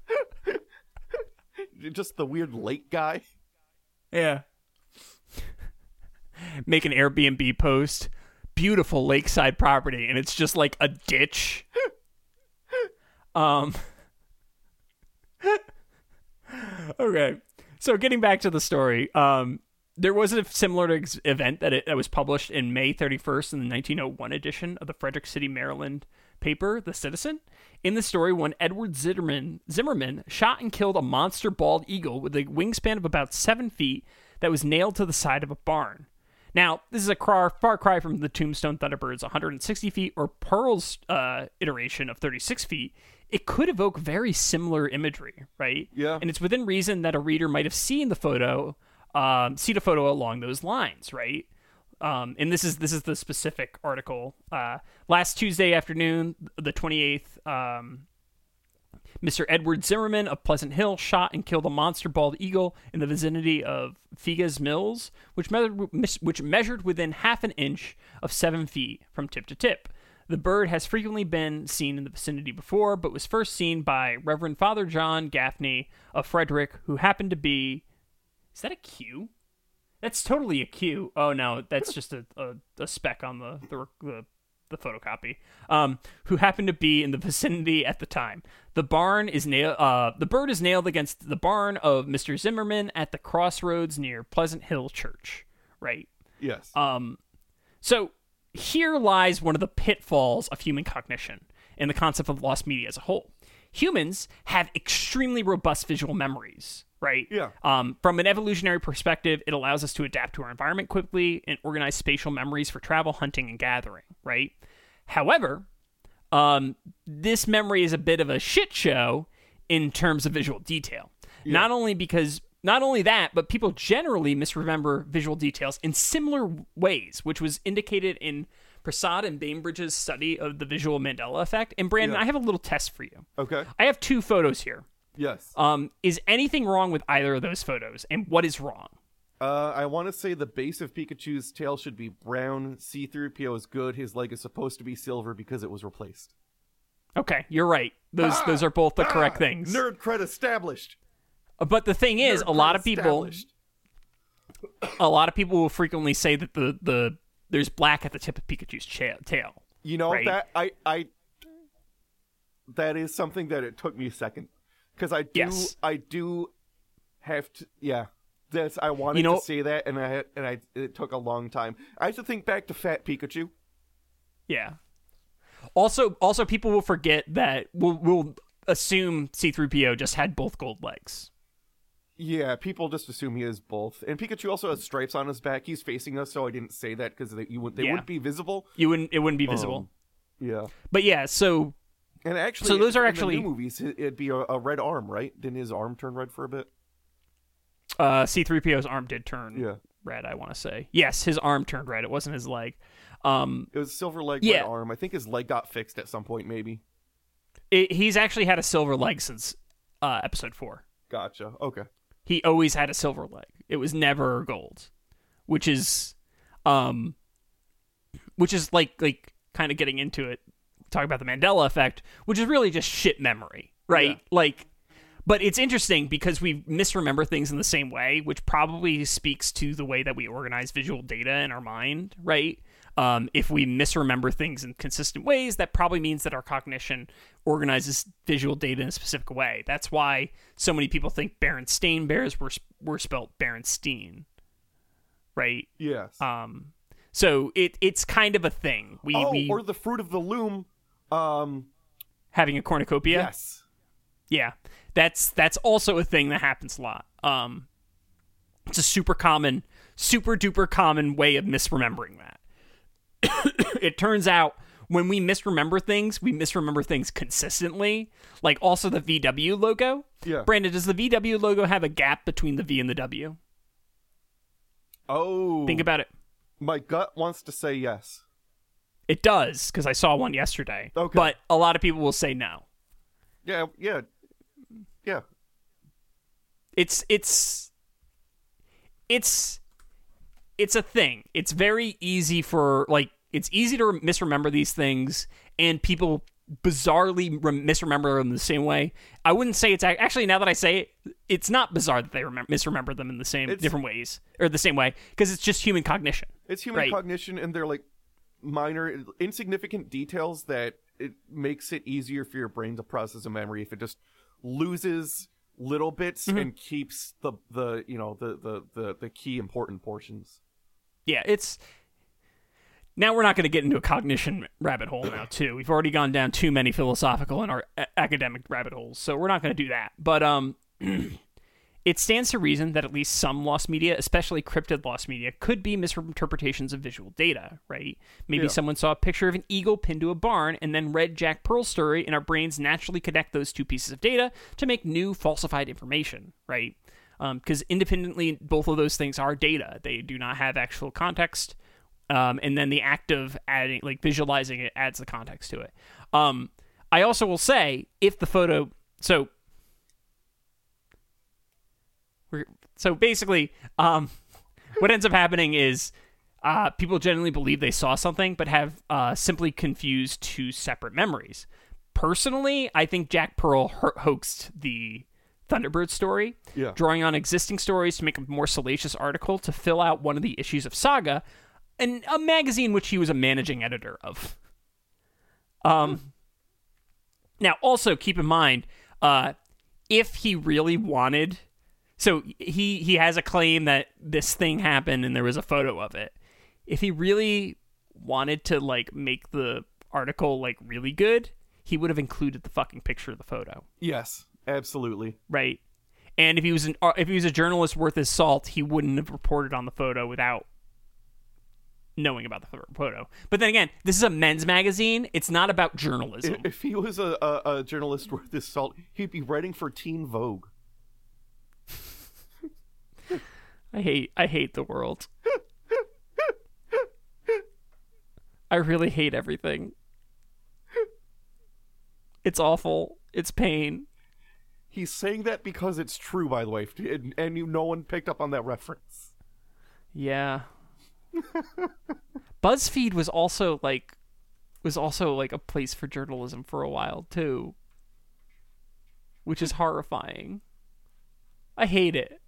just the weird lake guy. yeah. Make an Airbnb post. beautiful lakeside property, and it's just like a ditch. um. okay, so getting back to the story, um, there was a similar ex- event that, it, that was published in May 31st in the 1901 edition of the Frederick City, Maryland paper, The Citizen. In the story, one Edward Zimmerman, Zimmerman shot and killed a monster bald eagle with a wingspan of about seven feet that was nailed to the side of a barn. Now, this is a far, far cry from the Tombstone Thunderbird's 160 feet or Pearl's uh, iteration of 36 feet. It could evoke very similar imagery, right? Yeah. And it's within reason that a reader might have seen the photo, um, seen a photo along those lines, right? Um, and this is this is the specific article. Uh, last Tuesday afternoon, the 28th, um, Mr. Edward Zimmerman of Pleasant Hill shot and killed a monster bald eagle in the vicinity of Figas Mills, which measured, which measured within half an inch of seven feet from tip to tip. The bird has frequently been seen in the vicinity before, but was first seen by Reverend Father John Gaffney of Frederick, who happened to be. Is that a Q? That's totally a Q. Oh no, that's just a, a, a speck on the the, the the photocopy, um, who happened to be in the vicinity at the time. The barn is nailed. Uh, the bird is nailed against the barn of Mr. Zimmerman at the crossroads near Pleasant Hill Church. Right. Yes. Um, so here lies one of the pitfalls of human cognition and the concept of lost media as a whole. Humans have extremely robust visual memories, right? Yeah. Um, from an evolutionary perspective, it allows us to adapt to our environment quickly and organize spatial memories for travel, hunting, and gathering, right? However, um, this memory is a bit of a shit show in terms of visual detail. Not only because not only that, but people generally misremember visual details in similar ways, which was indicated in Prasad and Bainbridge's study of the visual Mandela effect. And Brandon, Yeah. I have a little test for you. okay. I have two photos here. Yes. Um, is anything wrong with either of those photos, and what is wrong? Uh, I want to say the base of Pikachu's tail should be brown. C-3PO is good. His leg is supposed to be silver because it was replaced. Okay, you're right. Those those are both the correct Ah, things. Nerd cred established. But the thing is, Nerd a lot of people, a lot of people will frequently say that the the there's black at the tip of Pikachu's cha- tail. You know right? that I I that is something that it took me a second because I do Yes. I do have to yeah. That's I wanted You know- to say that and I and I it took a long time. I have to think back to Fat Pikachu. Yeah. Also, also people will forget that we'll, we'll assume C-3PO just had both gold legs. Yeah, people just assume he is both. And Pikachu also has stripes on his back. He's facing us, so I didn't say that because they, you would, they Yeah. wouldn't be visible. You wouldn't it wouldn't be visible. Um, yeah. but yeah, so And actually, So those are in the actually- new movies. it- It'd be a, a red arm, right? Didn't his arm turn red for a bit? uh, C-3PO's arm did turn Yeah. red, I want to say. Yes, his arm turned red. It wasn't his leg. Um, It was silver leg, Yeah. red arm. I think his leg got fixed at some point, maybe. it, he's actually had a silver leg since uh, episode 4. Gotcha. Okay. He always had a silver leg. It was never gold, which is, um, which is like like kind of getting into it. Talk about the Mandela effect, which is really just shit memory, right? Yeah. Like, but it's interesting because we misremember things in the same way, which probably speaks to the way that we organize visual data in our mind, right? Um, if we misremember things in consistent ways, that probably means that our cognition organizes visual data in a specific way. That's why so many people think Berenstain Bears were were spelt Berenstein, right? Yes. Um, so it it's kind of a thing. We, oh, we or the fruit of the loom. Um. having a cornucopia. Yes. Yeah, that's that's also a thing that happens a lot. Um, it's a super common, super duper common way of misremembering that. it turns out when we misremember things, we misremember things consistently. Like also the VW logo. Yeah. Brandon, does the VW logo have a gap between the V and the W? Oh. Think about it. My gut wants to say yes. It does because I saw one yesterday. Okay. But a lot of people will say no. Yeah. Yeah. Yeah. it's it's it's it's a thing. It's very easy for like it's easy to misremember these things, and people bizarrely rem- misremember them the same way. I wouldn't say it's actually now that I say it, it's not bizarre that they remem- misremember them in the same It's- different ways or the same way because it's just human cognition. It's human Right. cognition, and they're like, minor, insignificant details that it makes it easier for your brain to process a memory if it just loses little bits Mm-hmm. and keeps the the you know the the the, the key important portions. Yeah, it's now we're not going to get into a cognition rabbit hole now too. We've already gone down too many philosophical and our academic rabbit holes, so we're not going to do that. But um it stands to reason that at least some lost media, especially cryptid lost media, could be misinterpretations of visual data, right? Maybe Yeah. someone saw a picture of an eagle pinned to a barn and then read Jack Pearl's story, and our brains naturally connect those two pieces of data to make new falsified information, right? Because independently, both of those things are data. They do not have actual context. Um, and then the act of adding, like visualizing it, adds the context to it. Um, I also will say, if the photo, so we're, so basically, um, what ends up happening is uh, people generally believe they saw something, but have uh, simply confused two separate memories. Personally, I think Jack Pearl ho- hoaxed the Thunderbird story, Yeah. drawing on existing stories to make a more salacious article to fill out one of the issues of Saga, and a magazine which he was a managing editor of. Um. Now, also keep in mind, uh, if he really wanted, so he he has a claim that this thing happened and there was a photo of it. If he really wanted to like make the article like really good, he would have included the fucking picture of the photo, Yes, absolutely. right? And if he was an uh, if he was a journalist worth his salt, he wouldn't have reported on the photo without knowing about the photo. But then again, this is a men's magazine. It's not about journalism. If he was a, a, a journalist worth his salt, he'd be writing for Teen Vogue. I hate I hate the world. I really hate everything. It's awful. It's pain. He's saying that because it's true, by the way, and, and you, no one picked up on that reference. Yeah. BuzzFeed was also like was also like a place for journalism for a while too. Which is horrifying. I hate it.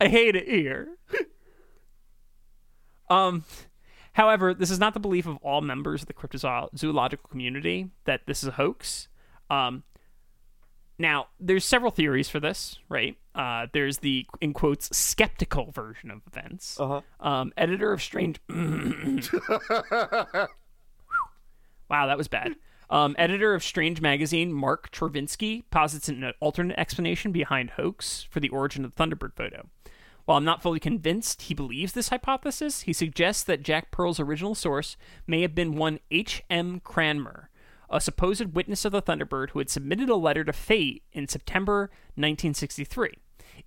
I hate it here. um however, this is not the belief of all members of the cryptozoological community that this is a hoax. Um now, there's several theories for this, right? Uh, there's the in quotes skeptical version of events. Uh-huh. Um, editor of Strange. wow, that was bad. Um, editor of Strange Magazine, Mark Chorvinsky, posits an alternate explanation behind hoax for the origin of the Thunderbird photo. While I'm not fully convinced he believes this hypothesis, he suggests that Jack Pearl's original source may have been one H.M. Cranmer, a supposed witness of the Thunderbird who had submitted a letter to Fate in September 1963.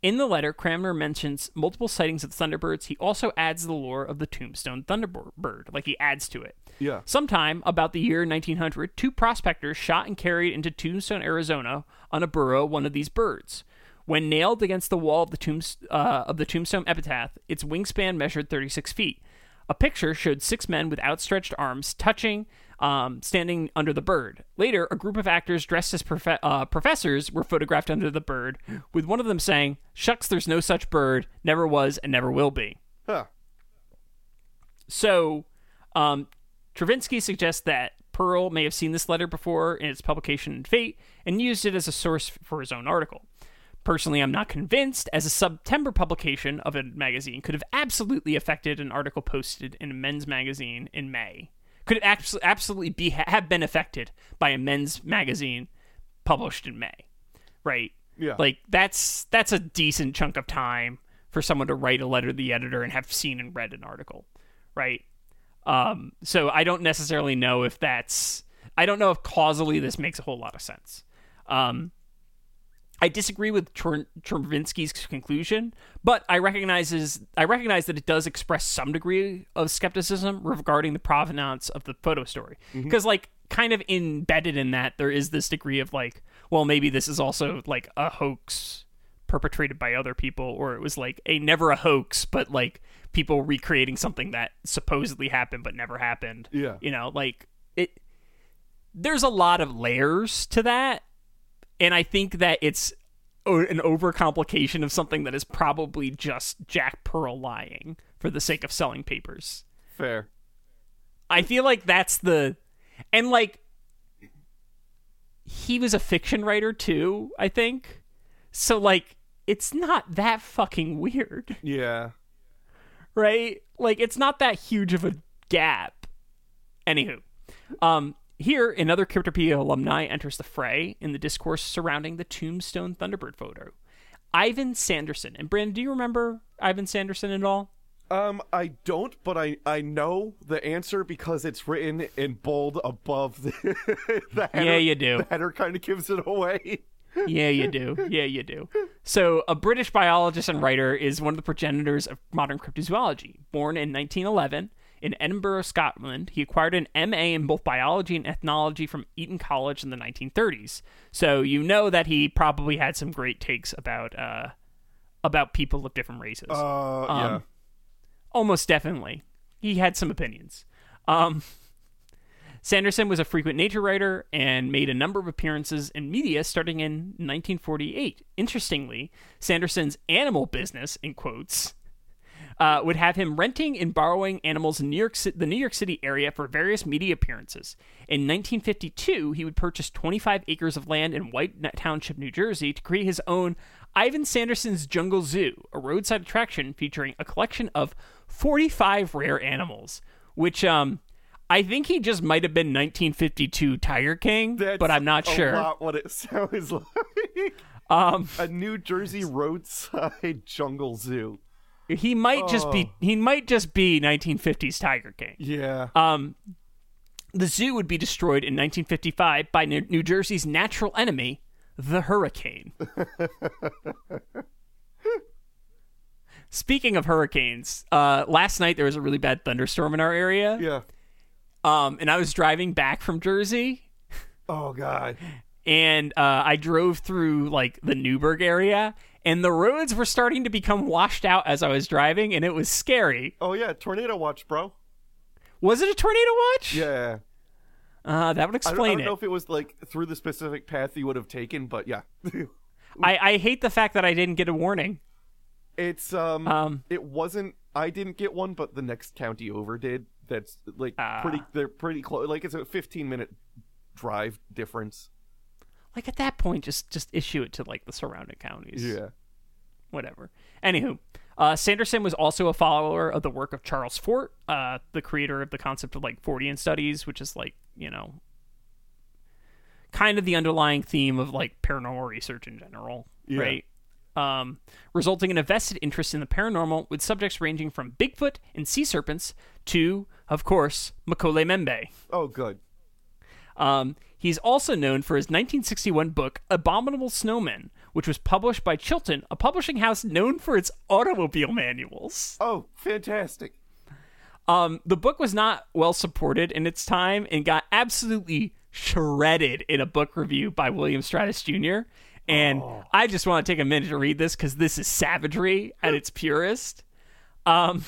In the letter, Cranmer mentions multiple sightings of Thunderbirds. He also adds the lore of the Tombstone Thunderbird, like he adds to it. Yeah. Sometime about the year 1900, two prospectors shot and carried into Tombstone, Arizona, on a burro one of these birds. When nailed against the wall of the, tombs- uh, of the Tombstone epitaph, its wingspan measured 36 feet. A picture showed six men with outstretched arms touching, um, standing under the bird. Later, a group of actors dressed as profe- uh, professors were photographed under the bird, with one of them saying, Shucks, there's no such bird, never was, and never will be. Huh. So, um, Chorvinsky suggests that Pearl may have seen this letter before in its publication in Fate and used it as a source for his own article. Personally, I'm not convinced, as a September publication of a magazine could have absolutely affected an article posted in a men's magazine in May. Could it abs- absolutely be have been affected by a men's magazine published in May, right? Yeah. Like that's that's a decent chunk of time for someone to write a letter to the editor and have seen and read an article, right? Um, so I don't necessarily know if that's I don't know if causally this makes a whole lot of sense. Um, I disagree with Tr- Chorvinsky's conclusion, but I recognizes I recognize that it does express some degree of skepticism regarding the provenance of the photo story. Mm-hmm. Because like kind of embedded in that there is this degree of like, well, maybe this is also like a hoax perpetrated by other people or it was like a never a hoax but like people recreating something that supposedly happened but never happened. Yeah. You know, like it there's a lot of layers to that and I think that it's an overcomplication of something that is probably just Jack Pearl lying for the sake of selling papers. Fair. I feel like that's the and like he was a fiction writer too, I think. So like it's not that fucking weird, Yeah. right? Like it's not that huge of a gap. Anywho, um here another Cryptopedia alumni enters the fray in the discourse surrounding the Tombstone Thunderbird photo. Ivan Sanderson. And Brandon, do you remember Ivan Sanderson at all? Um, I don't, but I I know the answer because it's written in bold above the, the header. Yeah, you do. The header kind of gives it away. yeah, you do. Yeah, you do. So, a British biologist and writer is one of the progenitors of modern cryptozoology. Born in 1911 in Edinburgh, Scotland, he acquired an MA in both biology and ethnology from Eton College in the 1930s. So, you know that he probably had some great takes about uh, about people of different races. Uh, yeah. Um, Almost definitely. He had some opinions. Um, Sanderson was a frequent nature writer and made a number of appearances in media starting in 1948. Interestingly, Sanderson's animal business, in quotes, uh, would have him renting and borrowing animals in New York, the New York City area for various media appearances. In 1952, he would purchase 25 acres of land in White Township, New Jersey, to create his own Ivan Sanderson's Jungle Zoo, a roadside attraction featuring a collection of 45 rare animals, which um, I think he just might have been 1952 Tiger King, That's but I'm not sure. lot what it sounds like. Um, a New Jersey roadside jungle zoo. He might just be he might just be 1950s Tiger King. Yeah. Um, the zoo would be destroyed in 1955 by New New Jersey's natural enemy, the hurricane. Speaking of hurricanes, uh, last night there was a really bad thunderstorm in our area. yeah. Um, and I was driving back from Jersey, Oh God. and uh, I drove through like the Newburgh area, and the roads were starting to become washed out as I was driving, and it was scary. Oh yeah. Tornado watch, bro. Was it a tornado watch? Yeah. Uh, that would I don't, I don't it. know if it was like through the specific path you would have taken, but yeah. I, I hate the fact that I didn't get a warning. It's um, Um, it wasn't I didn't get one, but the next county over did. That's like Ah. pretty they're pretty close. Like it's a 15 minute drive difference. Like at that point, just just issue it to like the surrounding counties. Yeah. Whatever. Anywho, uh, Sanderson was also a follower of the work of Charles Fort, uh, the creator of the concept of like Fortean studies, which is like you know, kind of the underlying theme of like paranormal research in general, Yeah. right? Um, resulting in a vested interest in the paranormal, with subjects ranging from Bigfoot and sea serpents to, of course, Mokele-mbembe. Oh good. Um, he's also known for his 1961 book Abominable Snowmen, which was published by Chilton, a publishing house known for its automobile manuals. Oh, fantastic. Um, the book was not well supported in its time and got absolutely shredded in a book review by William Straus Jr. And I just want to take a minute to read this because this is savagery at its purest. Um,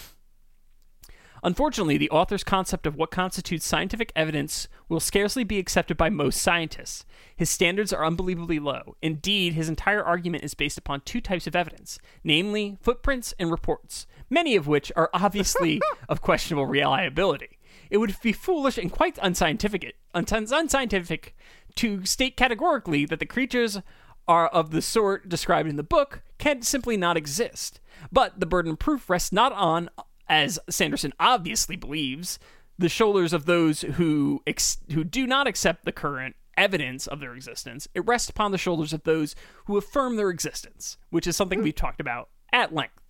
Unfortunately, the author's concept of what constitutes scientific evidence will scarcely be accepted by most scientists. His standards are unbelievably low. Indeed, his entire argument is based upon two types of evidence, namely footprints and reports, many of which are obviously of questionable reliability. It would be foolish and quite unscientific, unscientific to state categorically that the creatures are of the sort described in the book can simply not exist. But the burden of proof rests not on as Sanderson obviously believes, the shoulders of those who ex- who do not accept the current evidence of their existence. It rests upon the shoulders of those who affirm their existence, which is something we've talked about at length.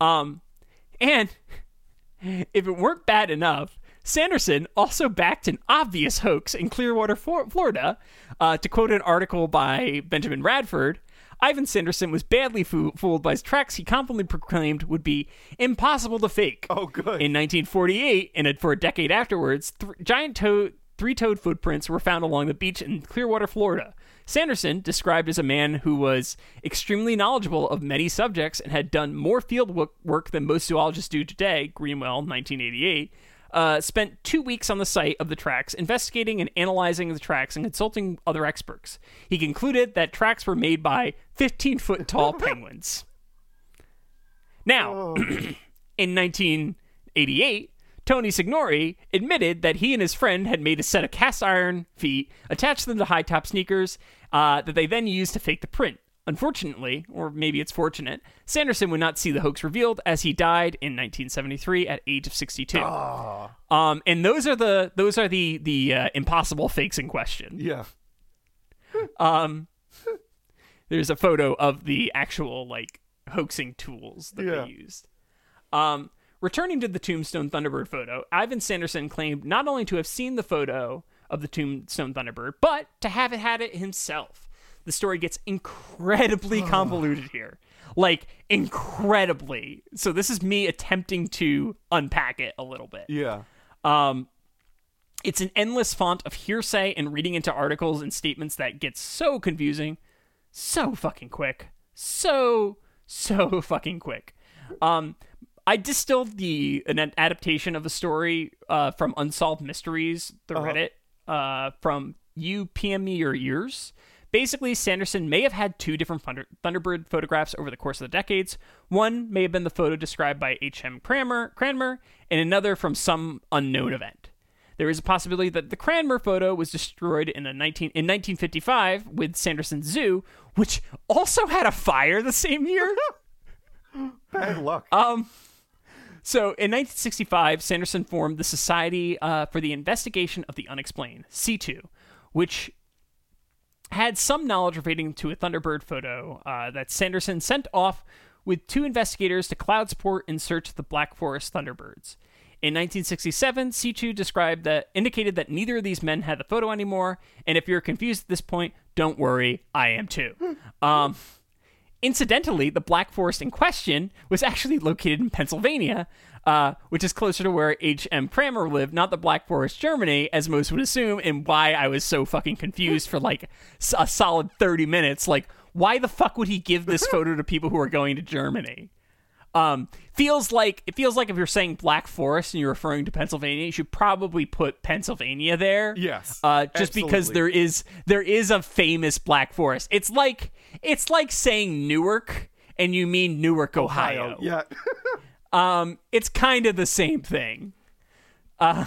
Um, and if it weren't bad enough, Sanderson also backed an obvious hoax in Clearwater, Florida. Uh, to quote an article by Benjamin Radford, Ivan Sanderson was badly foo- fooled by his tracks he confidently proclaimed would be impossible to fake. Oh, good. In 1948, and for a decade afterwards, th- giant toad, three-toed footprints were found along the beach in Clearwater, Florida. Sanderson, described as a man who was extremely knowledgeable of many subjects and had done more field wo- work than most zoologists do today, Greenwell, 1988, uh, spent two weeks on the site of the tracks, investigating and analyzing the tracks and consulting other experts. He concluded that tracks were made by 15 foot tall penguins. Now, in 1988, Tony Signorini admitted that he and his friend had made a set of cast iron feet, attached them to high top sneakers uh, that they then used to fake the print. Unfortunately, or maybe it's fortunate, Sanderson would not see the hoax revealed as he died in 1973 at age of 62. Um, and those are the those are the the uh, impossible fakes in question. Yeah. Um, there's a photo of the actual like hoaxing tools that Yeah. they used. Um, returning to the Tombstone Thunderbird photo, Ivan Sanderson claimed not only to have seen the photo of the Tombstone Thunderbird, but to have it had it himself. The story gets incredibly convoluted here. Like incredibly. So this is me attempting to unpack it a little bit. Yeah. Um, it's an endless font of hearsay and reading into articles and statements that gets so confusing, so fucking quick, so so fucking quick. Um, I distilled the an adaptation of a story uh, from Unsolved Mysteries, the Reddit, uh, from you PM me your ears. Basically, Sanderson may have had two different Thunder- Thunderbird photographs over the course of the decades. One may have been the photo described by H.M. Cranmer, Cranmer, and another from some unknown event. There is a possibility that the Cranmer photo was destroyed in, a 19, in 1955 with Sanderson's zoo, which also had a fire the same year. Bad luck. Um, so in 1965, Sanderson formed the Society uh, for the Investigation of the Unexplained, C2, which had some knowledge relating to a Thunderbird photo uh, that Sanderson sent off with two investigators to Coudersport in search of the Black Forest Thunderbirds. In 1967, C2 described that indicated that neither of these men had the photo anymore, and if you're confused at this point, don't worry, I am too. Um, Incidentally, the Black Forest in question was actually located in Pennsylvania, uh, which is closer to where H.M. Cranmer lived, not the Black Forest, Germany, as most would assume, and why I was so fucking confused for like a solid 30 minutes. Like, why the fuck would he give this photo to people who are going to Germany? Um, feels like it feels like if you're saying Black Forest and you're referring to Pennsylvania, you should probably put Pennsylvania there. Yes, uh, just because there is there is a famous Black Forest. It's like it's like saying Newark and you mean Newark, Ohio. Yeah. Um, it's kind of the same thing. Uh,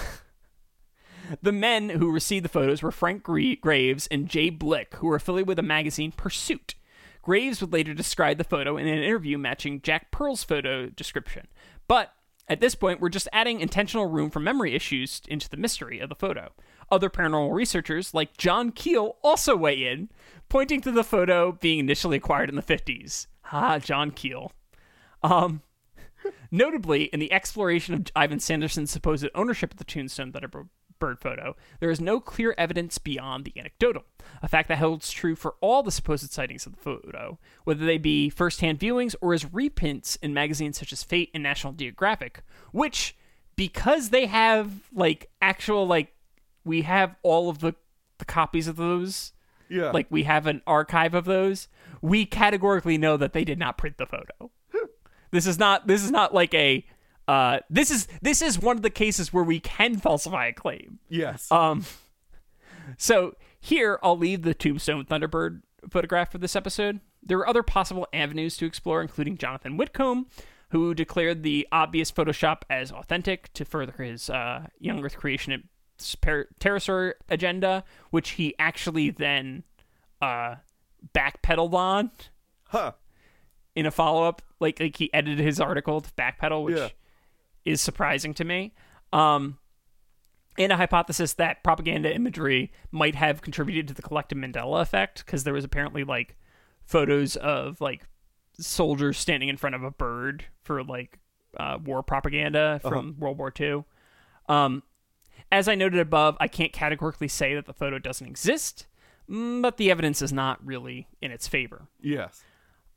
the men who received the photos were Frank Graves and Jay Blick, who were affiliated with the magazine Pursuit. Graves would later describe the photo in an interview matching Jack Pearl's photo description. But at this point, we're just adding intentional room for memory issues into the mystery of the photo. Other paranormal researchers, like John Keel, also weigh in, pointing to the photo being initially acquired in the 50s. Ah, John Keel. Um, Notably, in the exploration of Ivan Sanderson's supposed ownership of the Tombstone Thunderbird photo, there is no clear evidence beyond the anecdotal, a fact that holds true for all the supposed sightings of the photo, whether they be first-hand viewings or as reprints in magazines such as Fate and National Geographic, which, because they have like actual like we have all of the, the copies of those Yeah. like we have an archive of those we categorically know that they did not print the photo this is not this is not like a uh this is this is one of the cases where we can falsify a claim yes. um so here i'll leave the tombstone thunderbird photograph for this episode there are other possible avenues to explore including jonathan whitcomb who declared the obvious photoshop as authentic to further his uh, young earth creation pterosaur agenda which he actually then uh backpedaled on huh. in a follow up. Like like he edited his article to backpedal, which Yeah. Is surprising to me. Um, and a hypothesis that propaganda imagery might have contributed to the collective Mandela effect because there was apparently like photos of like soldiers standing in front of a bird for like uh, war propaganda from World War II. Um, as I noted above, I can't categorically say that the photo doesn't exist, mm, but the evidence is not really in its favor. Yes.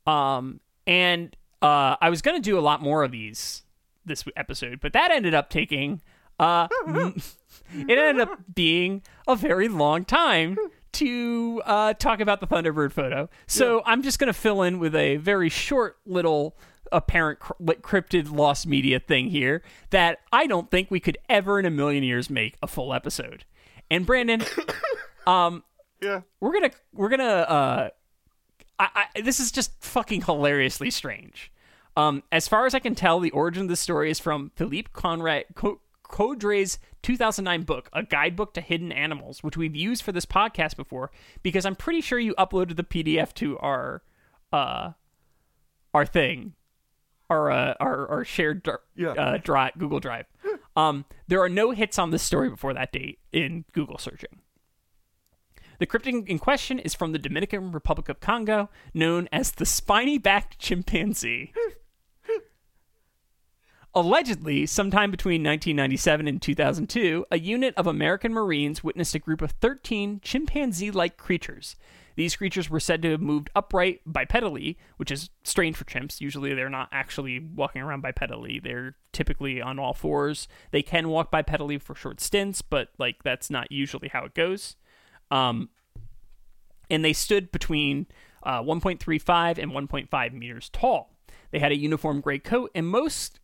Um, and uh, I was gonna do a lot more of these this episode, but that ended up taking uh, it ended up being a very long time to uh, talk about the Thunderbird photo. So I'm just gonna fill in with a very short little apparent cr- cryptid lost media thing here that I don't think we could ever in a million years make a full episode. And Brandon, um, Yeah. we're gonna we're gonna uh I, I this is just fucking hilariously strange um as far as i can tell the origin of the story is from philippe conrad Co- Coudray's 2009 book, A Guidebook to Hidden Animals, which we've used for this podcast before because I'm pretty sure you uploaded the PDF to our uh our thing, our uh, our, our shared dr- Yeah. uh, Google Drive. Um, there are no hits on this story before that date in Google searching. The cryptid in question is from the Dominican Republic of Congo, known as the spiny backed chimpanzee. Allegedly, sometime between 1997 and 2002, a unit of American Marines witnessed a group of 13 chimpanzee like creatures. These creatures were said to have moved upright bipedally, which is strange for chimps. Usually they're not actually walking around bipedally. They're typically on all fours. They can walk bipedally for short stints, but like that's not usually how it goes. Um, and they stood between uh, 1.35 and 1.5 meters tall. They had a uniform gray coat and most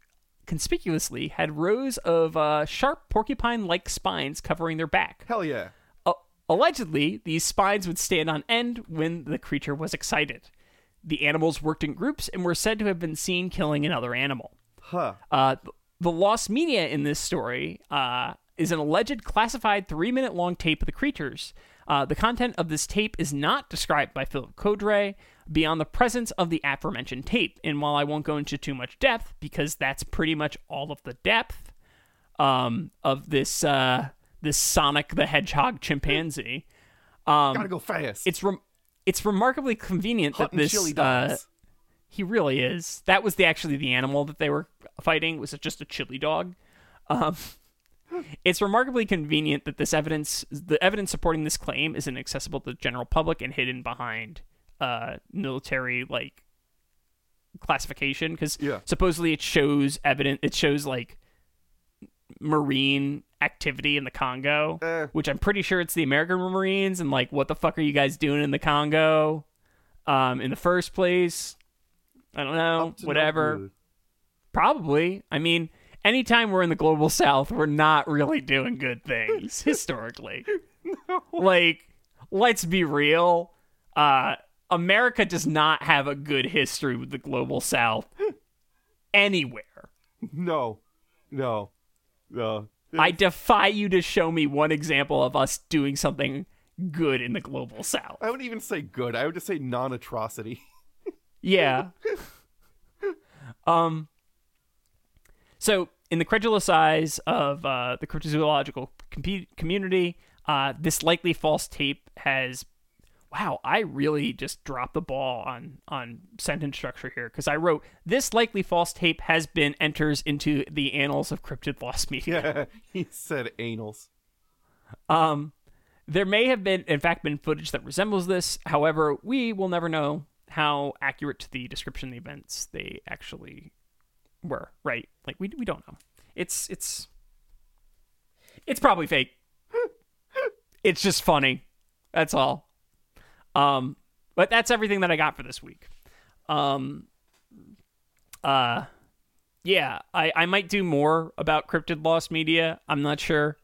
conspicuously had rows of uh, sharp porcupine like spines covering their back. Hell yeah. Uh, allegedly, these spines would stand on end when the creature was excited. The animals worked in groups and were said to have been seen killing another animal. Huh. Uh, the lost media in this story uh, is an alleged classified three minute long tape of the creatures. Uh, the content of this tape is not described by Philip Coudray beyond the presence of the aforementioned tape. And while I won't go into too much depth, because that's pretty much all of the depth um, of this uh, this Sonic the Hedgehog chimpanzee, um, Gotta go fast. it's rem- it's remarkably convenient that this chili uh, he really is. That was the actually the animal that they were fighting was it just a chili dog. Um, it's remarkably convenient that this evidence, the evidence supporting this claim, is inaccessible to the general public and hidden behind uh, military like classification because Yeah. supposedly it shows evidence. It shows like marine activity in the Congo, Eh. which I'm pretty sure it's the American Marines. And like, what the fuck are you guys doing in the Congo? Um, in the first place, I don't know. No Whatever. Probably. I mean, anytime we're in the global south, we're not really doing good things historically. Like, let's be real. Uh, America does not have a good history with the global south anywhere. No. No. No. I defy you to show me one example of us doing something good in the global south. I wouldn't even say good. I would just say non atrocity. Yeah. um. So, in the credulous eyes of uh, the cryptozoological com- community, uh, this likely false tape has. Wow, I really just dropped the ball on on sentence structure here because I wrote this likely false tape has been enters into the annals of cryptid lost media. Yeah. he said annals. Um, there may have been, in fact, been footage that resembles this. However, we will never know how accurate to the description of the events they actually were. Right? Like we we don't know. It's it's it's probably fake. it's just funny. That's all. Um, but that's everything that I got for this week. Um, uh, yeah, I I might do more about cryptid lost media. I'm not sure.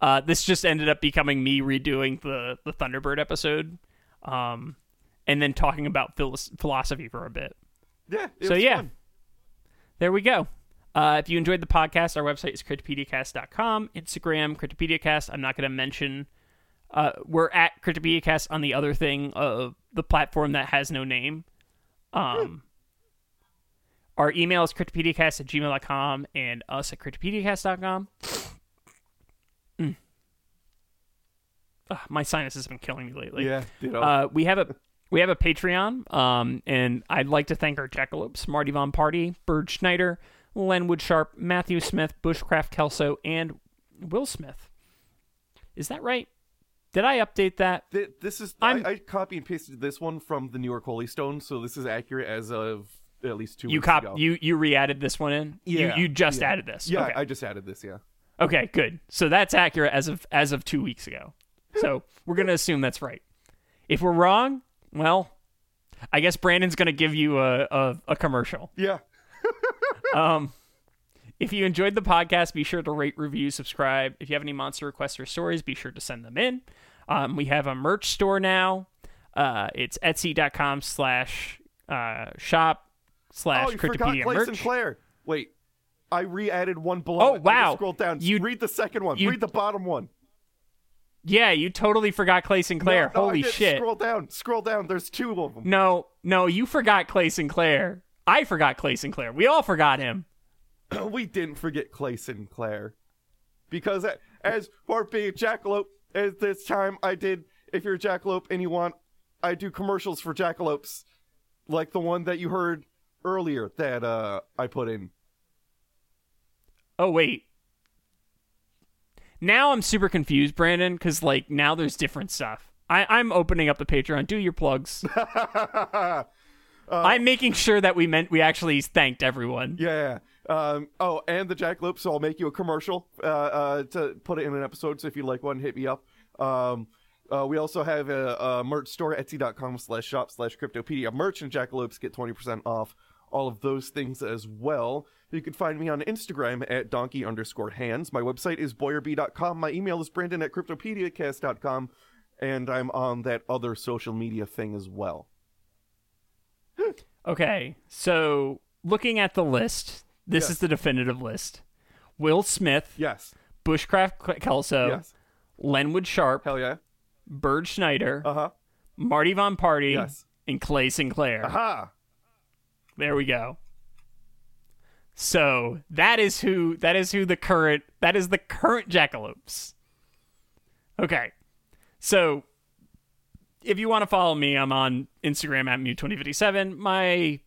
Uh, this just ended up becoming me redoing the the Thunderbird episode, um, and then talking about philos- philosophy for a bit. Yeah. It So, yeah. fun. There we go. Uh, if you enjoyed the podcast, our website is cryptopediacast.com, Instagram, cryptopediacast. I'm not going to mention. Uh, we're at cryptopediacast on the other thing of the platform that has no name. Um, our email is cryptopediacast at gmail.com and us at cryptopediacast.com. Mm. Ugh, my sinus has been killing me lately. Yeah. Uh, we have a we have a Patreon, um, and I'd like to thank our jackalopes: Marty Von Party, Bird Schneider, Lenwood Sharp, Matthew Smith, Bushcraft Kelso, and Will Smith. Is that right? Did I update that? Th- this is I, I copy and pasted this one from the New York Holy Stone, so this is accurate as of at least two You weeks cop ago. you you re-added this one in. Yeah, You you just yeah. added this. Yeah, Okay. I just added this. Yeah. Okay. Good. So that's accurate as of as of two weeks ago. So we're gonna assume that's right. If we're wrong, well, I guess Brandon's gonna give you a a, a commercial. Yeah. Um, if you enjoyed the podcast, be sure to rate, review, subscribe. If you have any monster requests or stories, be sure to send them in. Um, we have a merch store now. Uh, it's etsy.com slash uh, shop slash oh, you forgot Cryptopedia Clay merch. Sinclair. Wait. I re-added one below. Oh. Wow. Scroll down. You- read the second one. you- read the bottom one. Yeah, you totally forgot Clay Sinclair. No, no, Holy shit. Scroll down. Scroll down. There's two of them. No, no, you forgot Clay Sinclair. I forgot Clay Sinclair. We all forgot him. we didn't forget Clay Sinclair. Because as for being a jackalope, at this time I did, if you're a jackalope and you want, I do commercials for jackalopes. Like the one that you heard earlier that uh, I put in. Oh wait. Now I'm super confused, Brandon, because like now there's different stuff. I, I'm opening up the Patreon. Do your plugs. I'm making sure that we meant we actually thanked everyone. Yeah. Um, oh, and the jackalope, so I'll make you a commercial uh, uh, to put it in an episode. So if you'd like one, hit me up. Um, uh, we also have a, a merch store, etsy.com slash shop slash cryptopedia. Merch and jackalopes get 20% off all of those things as well. You can find me on Instagram at donkey underscore hands. My website is boyerb.com. My email is brandon at cryptopediacast.com. And I'm on that other social media thing as well. Okay, so looking at the list, this Yes. is the definitive list. Will Smith, Yes. Bushcraft Kelso, Yes. Lenwood Sharp, Hell yeah. Bird Schneider, Uh huh. Marty Von Party, Yes. and Clay Sinclair. Aha. There we go. So that is who that is who the current that is the current jackalopes. Okay. So if you want to follow me, I'm on Instagram at Mew2057. My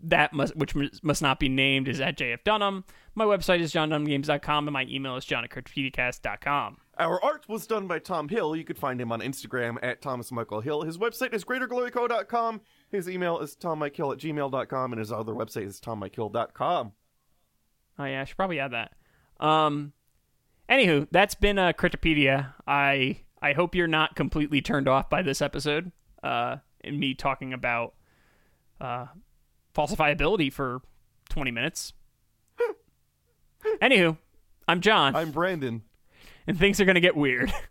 that must which must- not be named is at JF Dunham. My website is johndunhamgames.com and my email is john at. Our art was done by Tom Hill. You could find him on Instagram at Thomas Michael Hill. His website is greatergloryco.com. His email is tommikehill at gmail.com. And his other website is tommikehill.com. Oh yeah, I should probably add that. Um, anywho, that's been a Cryptopedia. I I hope you're not completely turned off by this episode. Uh, and me talking about uh falsifiability for 20 minutes. Anywho, I'm John, I'm Brandon. and things are gonna get weird.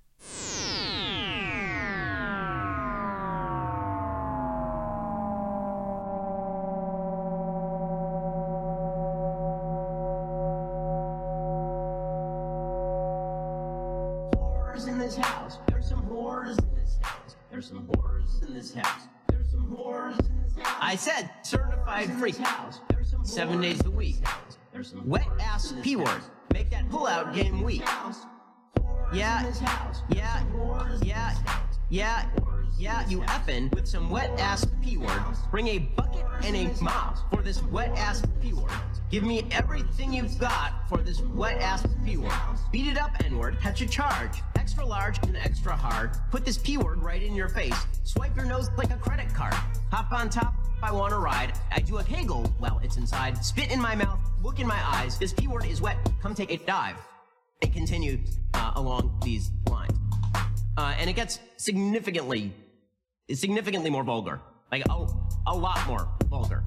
certified freak house. Seven days a week. Wet ass p word. Make that pull out game weak. Yeah, yeah, yeah, yeah, yeah, you effing with some wet ass p word. Bring a bucket and a mop for this wet ass p word. Give me everything you've got for this wet ass p word. Beat it up, N word. Catch a charge. Extra large and extra hard. Put this p word right in your face. Swipe your nose like a credit card. Hop on top. I want to ride. I do a kegel while it's inside. Spit in my mouth. Look in my eyes. This p word is wet. Come take a dive. It continues uh, along these lines, uh, and it gets significantly, significantly more vulgar, like a, a lot more vulgar.